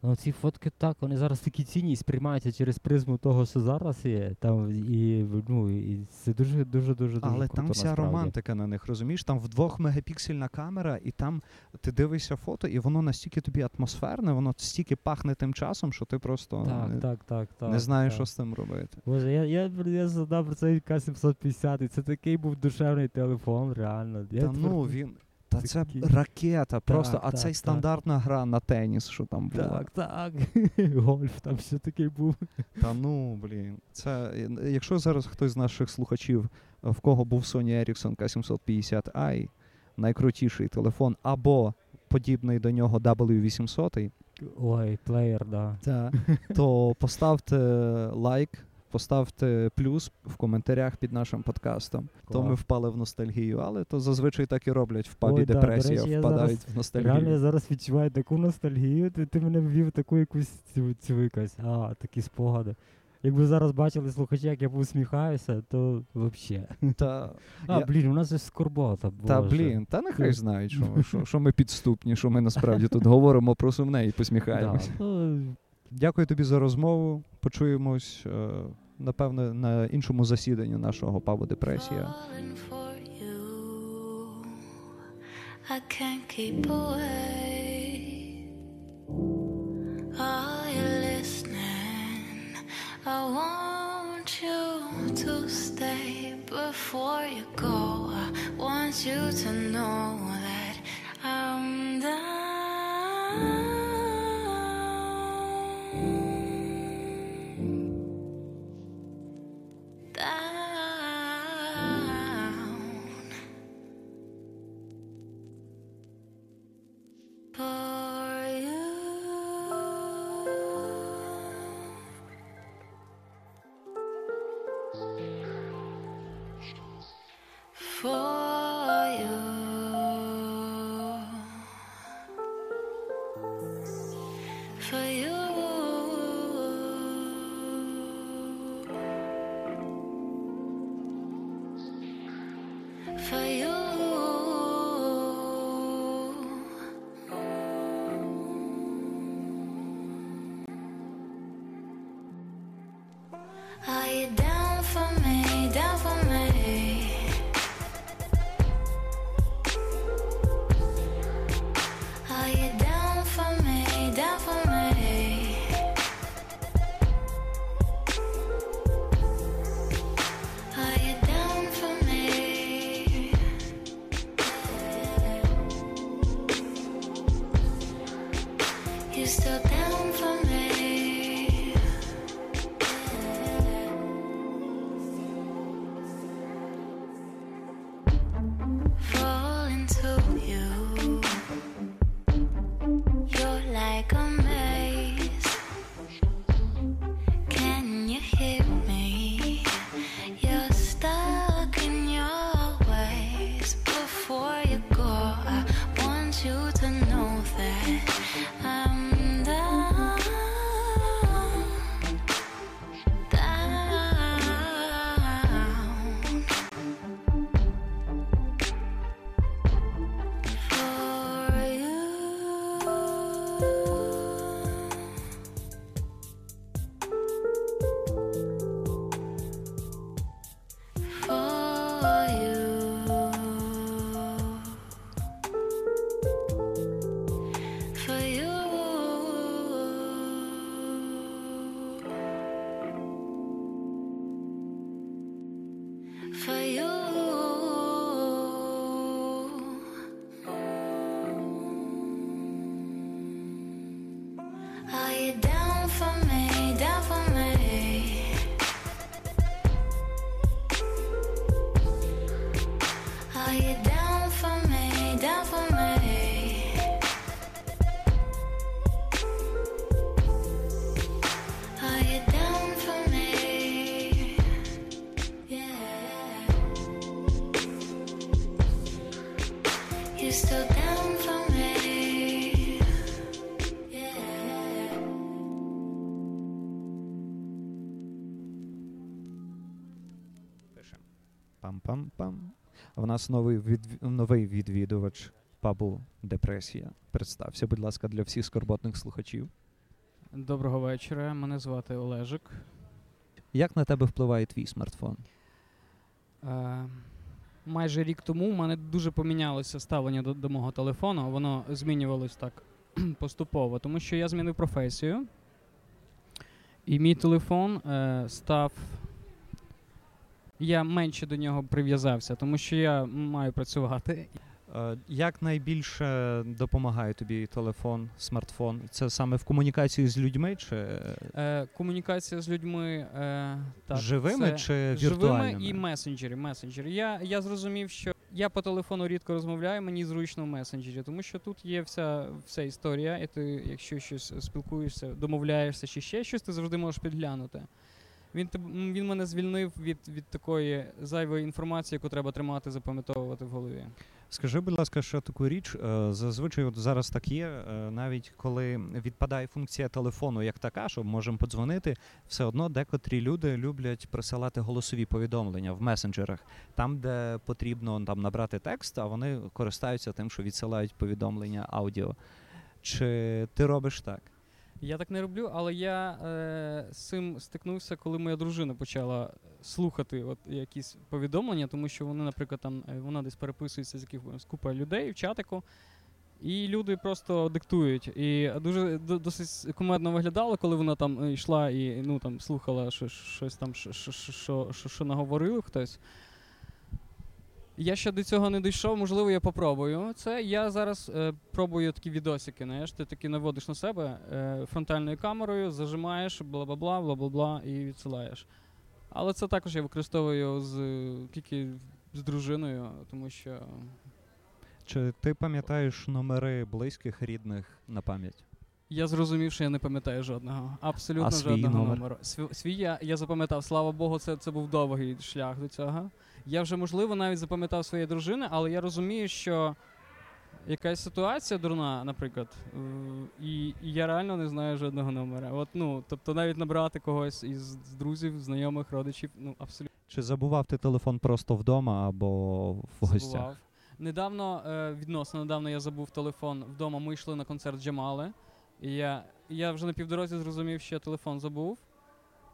Ну, ці фотки так, вони зараз такі цінні і сприймаються через призму того, що зараз є. Там і ну і це дуже дуже дуже дуже Але круто, там вся насправді. романтика на них, розумієш? Там в двох мегапіксельна камера, і там ти дивишся фото, і воно настільки тобі атмосферне, воно стільки пахне тим часом, що ти просто Так, не, так, так, так. не знаєш, так. що з цим робити. Боже, я, я, я згадав про цей К-750, і це такий був душевний телефон, реально. Я Та тепер- ну він. Та це ракета, просто, а так, цей так. стандартна гра на теніс, що там була. Так, так. Гольф там ще такий був. Та ну, блін. Це, е, якщо зараз хтось з наших слухачів, е, в кого був Sony Ericsson K750i, найкрутіший телефон, або подібний до нього W800, Ой, плеєр, да. та, то поставте лайк, поставте плюс в коментарях під нашим подкастом. То ми впали в ностальгію, але то зазвичай так і роблять в пабі Ой, да, депресія, речі, впадають зараз в ностальгію. Реально я зараз відчуваю таку ностальгію, ти, ти мене ввів таку якусь цю, цю якась, а, такі спогади. Якби зараз бачили слухачі, як я посміхаюся, то взагалі. Та, А, я- блін, у нас же скорбота. Та блін, та нехай знають, що, що, що ми підступні, що ми насправді тут говоримо про сумне і Да, посміхаємось. ну, Дякую тобі за розмову. Почуємось, е, напевне, на іншому засіданні нашого пабу депресія. I want you to stay before you go. I want you to know нас новий, від... новий відвідувач пабу Депресія. Представся, будь ласка, для всіх скорботних слухачів. Доброго вечора. Мене звати Олежик. Як на тебе впливає твій смартфон? Е, майже рік тому в мене дуже помінялося ставлення до, до мого телефону. Воно змінювалось так поступово, тому що я змінив професію. І мій телефон е, став. Я менше до нього прив'язався, тому що я маю працювати. Е, Як найбільше допомагає тобі телефон, смартфон? Це саме в комунікації з людьми чи Е, комунікація з людьми е, так, живими це чи живими і месенджері. месенджері. Я, я зрозумів, що я по телефону рідко розмовляю, мені зручно в месенджері, тому що тут є вся, вся історія, і ти, якщо щось спілкуєшся, домовляєшся чи ще щось, ти завжди можеш підглянути. Він, він мене звільнив від, від такої зайвої інформації, яку треба тримати, запам'ятовувати в голові. Скажи, будь ласка, що таку річ. е, Зазвичай от зараз так є, е, навіть коли відпадає функція телефону як така, що можемо подзвонити, все одно декотрі люди люблять присилати голосові повідомлення в месенджерах, там, де потрібно там набрати текст, а вони користаються тим, що відсилають повідомлення аудіо. Чи ти робиш так? Я так не роблю, але я е, з цим стикнувся, коли моя дружина почала слухати от якісь повідомлення, тому що вони, наприклад, там е, вона десь переписується з якихось купа людей в чатику, і люди просто диктують. І дуже досить кумедно виглядало, коли вона там е, йшла і ну там слухала що, щось там, що, що, що, що наговорив хтось. Я ще до цього не дійшов, можливо, я попробую. Це я зараз е, пробую такі відосики, знаєш, ти таки наводиш на себе е, фронтальною камерою, зажимаєш, бла-бла-бла, бла-бла-бла і відсилаєш. Але це також я використовую з тільки з дружиною, тому що Чи ти пам'ятаєш номери близьких, рідних на пам'ять? я зрозумів, що я не пам'ятаю жодного. Абсолютно А свій жодного номер? номеру. Свій, свій я, я запам'ятав, слава Богу, це, це був довгий шлях до цього. Я вже, можливо, навіть запам'ятав своєї дружини, але я розумію, що якась ситуація дурна, наприклад, і, і я реально не знаю жодного номера. От, ну, тобто навіть набрати когось із друзів, знайомих, родичів, ну абсолютно Чи забував ти телефон просто вдома або в гостях? забував. Недавно, е, відносно недавно я забув телефон вдома. Ми йшли на концерт Джамали. І я, я вже на півдорозі зрозумів, що я телефон забув.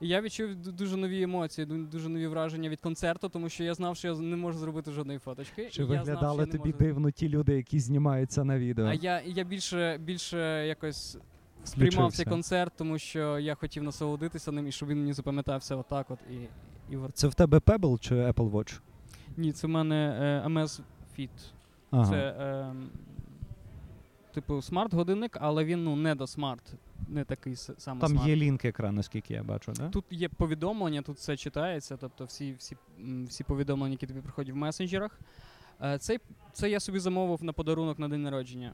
І я відчув дуже нові емоції, дуже нові враження від концерту, тому що я знав, що я не можу зробити жодної фоточки. Чи і я знав, виглядали я тобі можу дивно ті люди, які знімаються на відео? А я, я більше, більше якось сприймав цей концерт, тому що я хотів насолодитися ним і щоб він мені запам'ятався отак от і, і Це в тебе Pebble чи Apple Watch? Ні, це в мене е, MS Fit. Ага. Це е, типу смарт-годинник, але він ну не до смарт, не такий саме Там смарт. є лінк екран, наскільки я бачу, да? Тут є повідомлення, тут все читається, тобто всі, всі, всі повідомлення, які тобі приходять в месенджерах. Е, Цей, це я собі замовив на подарунок на день народження.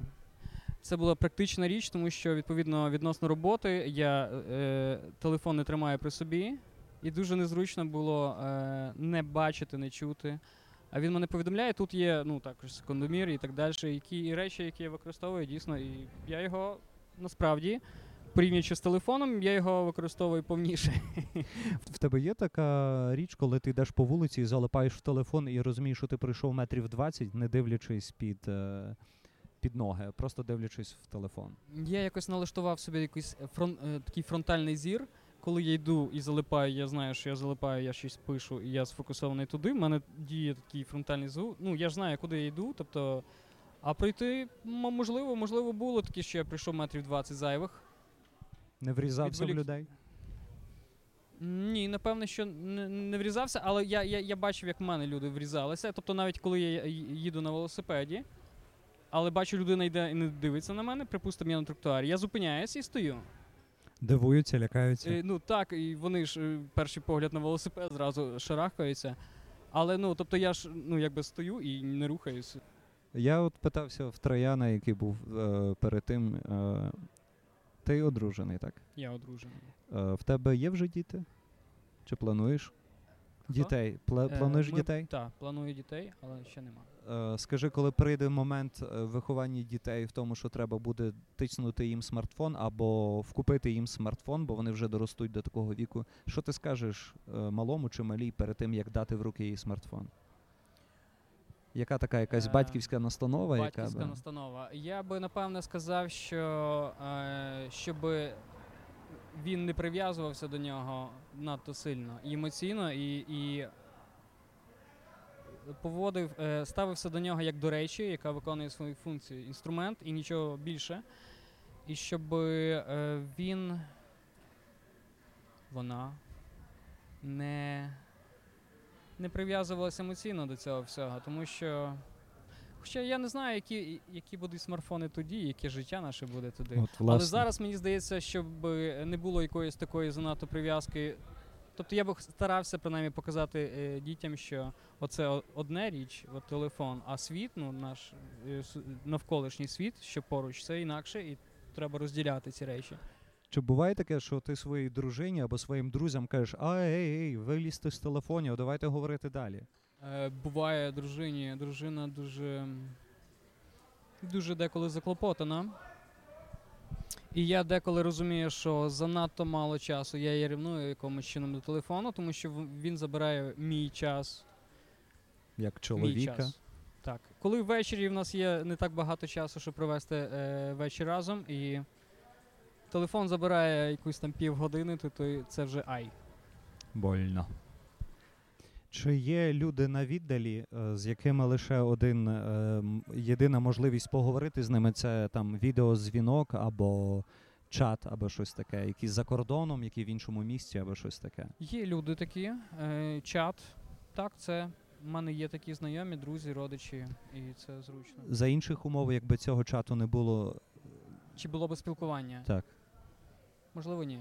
Це була практична річ, тому що відповідно відносно роботи я е, телефон не тримаю при собі, і дуже незручно було е, не бачити, не чути. А він мене повідомляє, тут є ну також секундомір і так далі, які речі, які я використовую, дійсно, і я його насправді, порівнюючи з телефоном, я його використовую повніше. В тебе є така річ, коли ти йдеш по вулиці і залипаєш в телефон і розумієш, що ти пройшов метрів 20, не дивлячись під, е, під ноги, просто дивлячись в телефон. Я якось налаштував собі якийсь фрон, е, такий фронтальний зір. Коли я йду і залипаю, я знаю, що я залипаю, я щось пишу, і я сфокусований туди. в мене діє такий фронтальний зір. Ну, я ж знаю, куди я йду. Тобто, а пройти, м- можливо, можливо, було таке, що я прийшов метрів 20 зайвих. Не врізався в людей? Ні, напевне, що не, не врізався, але я, я, я бачив, як в мене люди врізалися. Тобто, навіть коли я їду на велосипеді, але бачу, людина йде і не дивиться на мене, припустимо, я на тротуарі, я зупиняюся і стою. Дивуються, лякаються. Е, ну так, і вони ж е, перший погляд на велосипед зразу шарахаються. Але ну, тобто я ж ну якби стою і не рухаюся. Я от питався в Трояна, який був е, перед тим. Е, ти одружений, так? Я одружений. Е, в тебе є вже діти? Чи плануєш? Дітей. Пла- Е, плануєш ми- дітей? Так, планую дітей, але ще нема. Е, Скажи, коли прийде момент е, виховання дітей в тому, що треба буде тиснути їм смартфон або вкупити їм смартфон, бо вони вже доростуть до такого віку. Що ти скажеш е, малому чи малій перед тим, як дати в руки їй смартфон? Яка така якась Е, батьківська настанова, яка Батьківська би... настанова. Я би напевне сказав, що е, щоб він не прив'язувався до нього надто сильно і емоційно, і, і поводив, е, ставився до нього як до речі, яка виконує свою функцію, інструмент і нічого більше. І щоб він, вона не, не прив'язувалася емоційно до цього всього, тому що. Хоча я не знаю, які, які будуть смартфони тоді, яке життя наше буде туди. От, Але зараз мені здається, щоб не було якоїсь такої занадто прив'язки. Тобто я б старався принаймні показати е, дітям, що оце одне річ, от телефон, а світ, ну наш е, навколишній світ, що поруч, це інакше, і треба розділяти ці речі. Чи буває таке, що ти своїй дружині або своїм друзям кажеш, а ей, ей, вилізьте з телефонів, давайте говорити далі. Е, буває дружині, дружина дуже, дуже деколи заклопотана. І я деколи розумію, що занадто мало часу я її ревную якомусь чином до телефону, тому що він забирає мій час. Як Мій чоловіка. час. Так. Коли ввечері в нас є не так багато часу, щоб провести е, вечір разом, і телефон забирає якусь там півгодини, то, то це вже ай. Больно. Чи є люди на віддалі, е, з якими лише один е, єдина можливість поговорити з ними це там відеозвінок або чат, або щось таке, які за кордоном, які в іншому місці, або щось таке. Є люди такі, е, чат. Так, це в мене є такі знайомі, друзі, родичі, і це зручно. За інших умов, якби цього чату не було, Чи було би спілкування? так. Можливо, ні.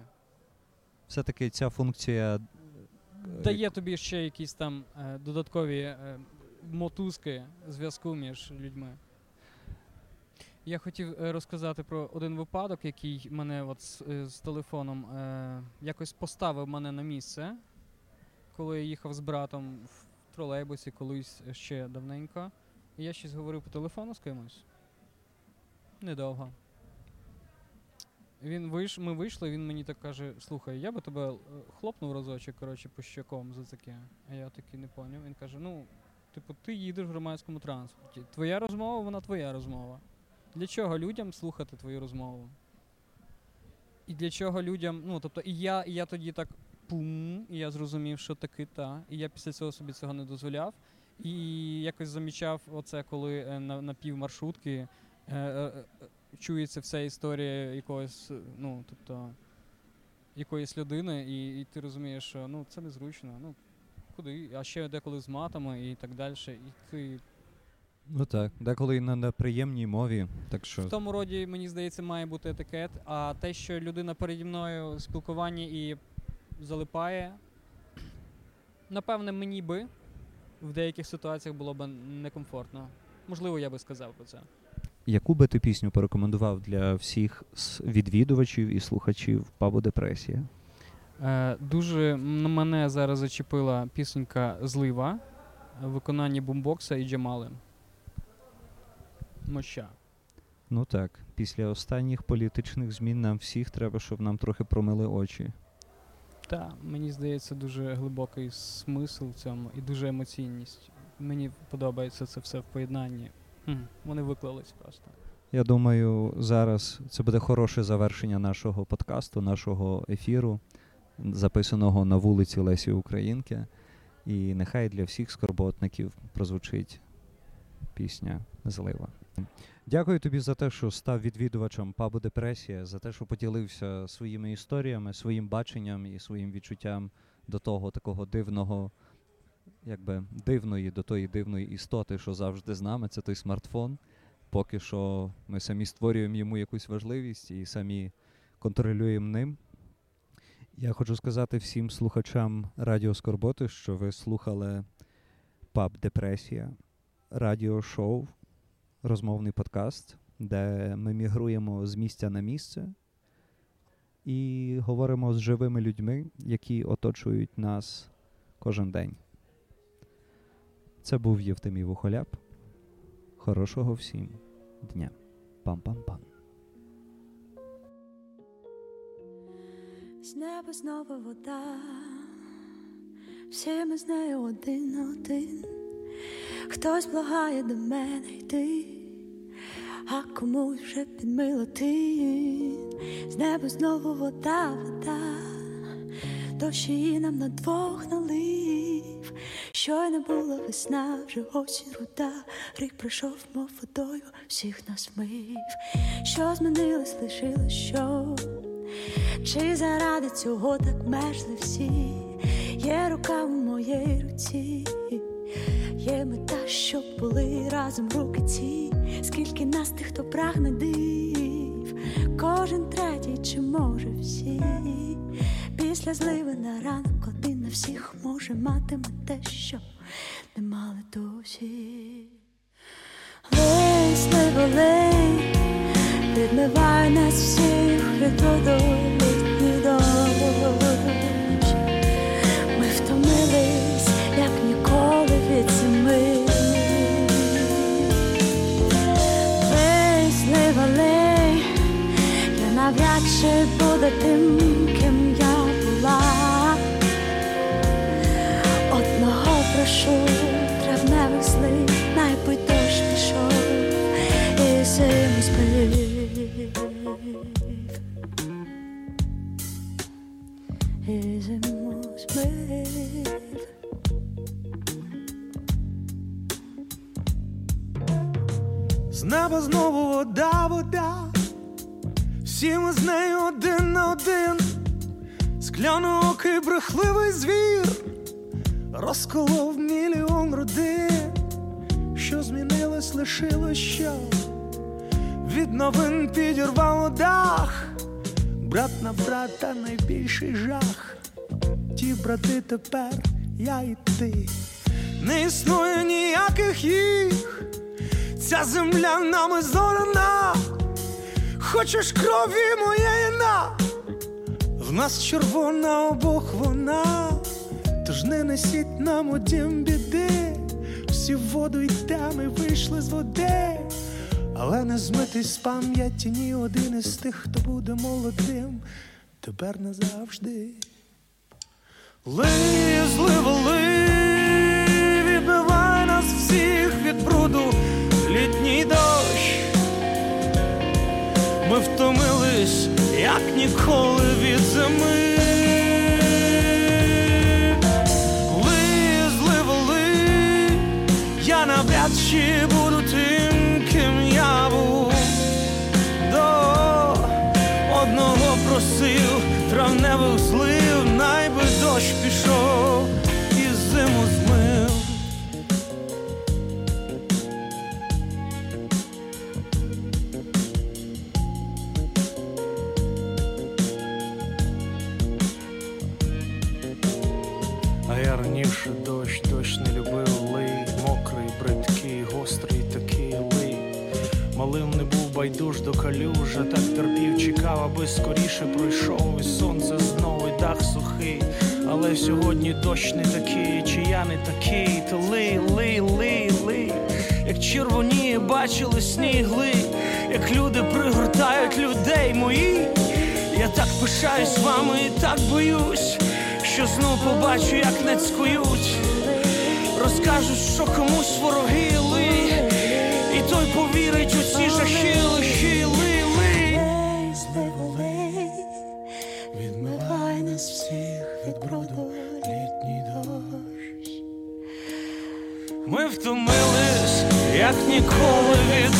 Все-таки ця функція е, Дає тобі ще якісь там е, додаткові е, мотузки зв'язку між людьми. Я хотів е, розказати про один випадок, який мене от з, е, з телефоном е, якось поставив мене на місце, коли я їхав з братом в тролейбусі колись ще давненько. І я щось говорив по телефону з кимось. Недовго. Він вийш, ми вийшли, він мені так каже: слухай, я би тебе е, хлопнув разочок, коротше, по щоком за таке. А я таки не поняв. Він каже: ну, типу, ти їдеш в громадському транспорті. Твоя розмова, вона твоя розмова. Для чого людям слухати твою розмову? І для чого людям, ну тобто, і я, і я тоді так пум, і я зрозумів, що таки та. І я після цього собі цього не дозволяв. І якось замічав оце, коли е, на, на півмаршрутки е, е, е, чується вся історія якогось, ну, тобто, якоїсь людини, і, і ти розумієш, що ну, це незручно. Ну, куди? А ще деколи з матами і так далі. І ти Ну так, деколи і на неприємній мові. Так що в тому роді, мені здається, має бути етикет. А те, що людина переді мною в спілкуванні і залипає, напевне, мені би в деяких ситуаціях було б некомфортно. Можливо, я би сказав про це. Яку би ти пісню порекомендував для всіх відвідувачів і слухачів пабу депресія? Е, дуже м- мене зараз зачепила пісенька Злива в виконанні бумбокса і Джамали. Моща. Ну так, після останніх політичних змін нам всіх треба, щоб нам трохи промили очі. Так, мені здається, дуже глибокий смисл в цьому і дуже емоційність. Мені подобається це все в поєднанні. Вони виклались просто. Я думаю, зараз це буде хороше завершення нашого подкасту, нашого ефіру, записаного на вулиці Лесі Українки. І нехай для всіх скорботників прозвучить пісня Злива. Дякую тобі за те, що став відвідувачем пабу Депресія, за те, що поділився своїми історіями, своїм баченням і своїм відчуттям до того такого дивного, якби дивної, до тої дивної істоти, що завжди з нами, це той смартфон. Поки що ми самі створюємо йому якусь важливість і самі контролюємо ним. Я хочу сказати всім слухачам Радіо Скорботи, що ви слухали Паб Депресія, радіошоу, розмовний подкаст, де ми мігруємо з місця на місце і говоримо з живими людьми, які оточують нас кожен день. Це був Євтимій Вухоляп. Хорошого всім дня. Пам-пам-пам. З неба знову вода, всі ми з нею один один. Хтось благає до мене йти, а комусь вже підмило ти. З неба знову вода, вода, дощ її нам на двох налив. Щойно була весна, вже осінь руда, рік пройшов, мов водою, всіх нас мив. Що змінилось, лишилось що? Чи заради цього так мерзли всі? Є рука у моїй руці, є мета, щоб були разом руки ці. Скільки нас тих, хто прагне див, кожен третій, чи може всі. Після зливи на ранок на всіх може матиме те, що не мали досі. Лей, слива, лей, відмиває нас всіх водолітній дощ. Ми втомились, як ніколи від зими. Слива, лей, я навряд чи буду тим, Прошу, травневих злив, найби дощ пішов і зиму збив. І зиму збив. З неба знову вода, вода, всі ми з нею один на один, скляноокий брехливий звір, розколов мільйон родин, що змінилось, лишилось що? Від новин підірвало дах, брат на брата найбільший жах. Ті брати тепер я і ти, не існує ніяких їх. Ця земля нами зорана, хочеш крові моєї на, в нас червона обох вона, тож не несіть нам у дім біди, всі в воду йдемо і вийшли з води, але не змитись з пам'яті ні один із тих, хто буде молодим, тепер назавжди. Лий, злива, лий, відбивай нас всіх від бруду літній дощ. Ми втомились, як ніколи від зими. Чи буду тим, ким я був. До одного просив травневих злив, найби дощ пішов і зиму змив. А я раніше а так терпів, чекав, аби скоріше пройшов, і сонце знову і дах сухий. Але сьогодні дощ не такий, чи я не такий, то лий, лий, лий, лий, як червоніє, бачили снігли, як люди пригортають людей мої. Я так пишаюсь вами і так боюсь, що знов побачу, як нацькують. Розкажуть, що комусь вороги ли, і той повірить у ці жахи, як ніколи. від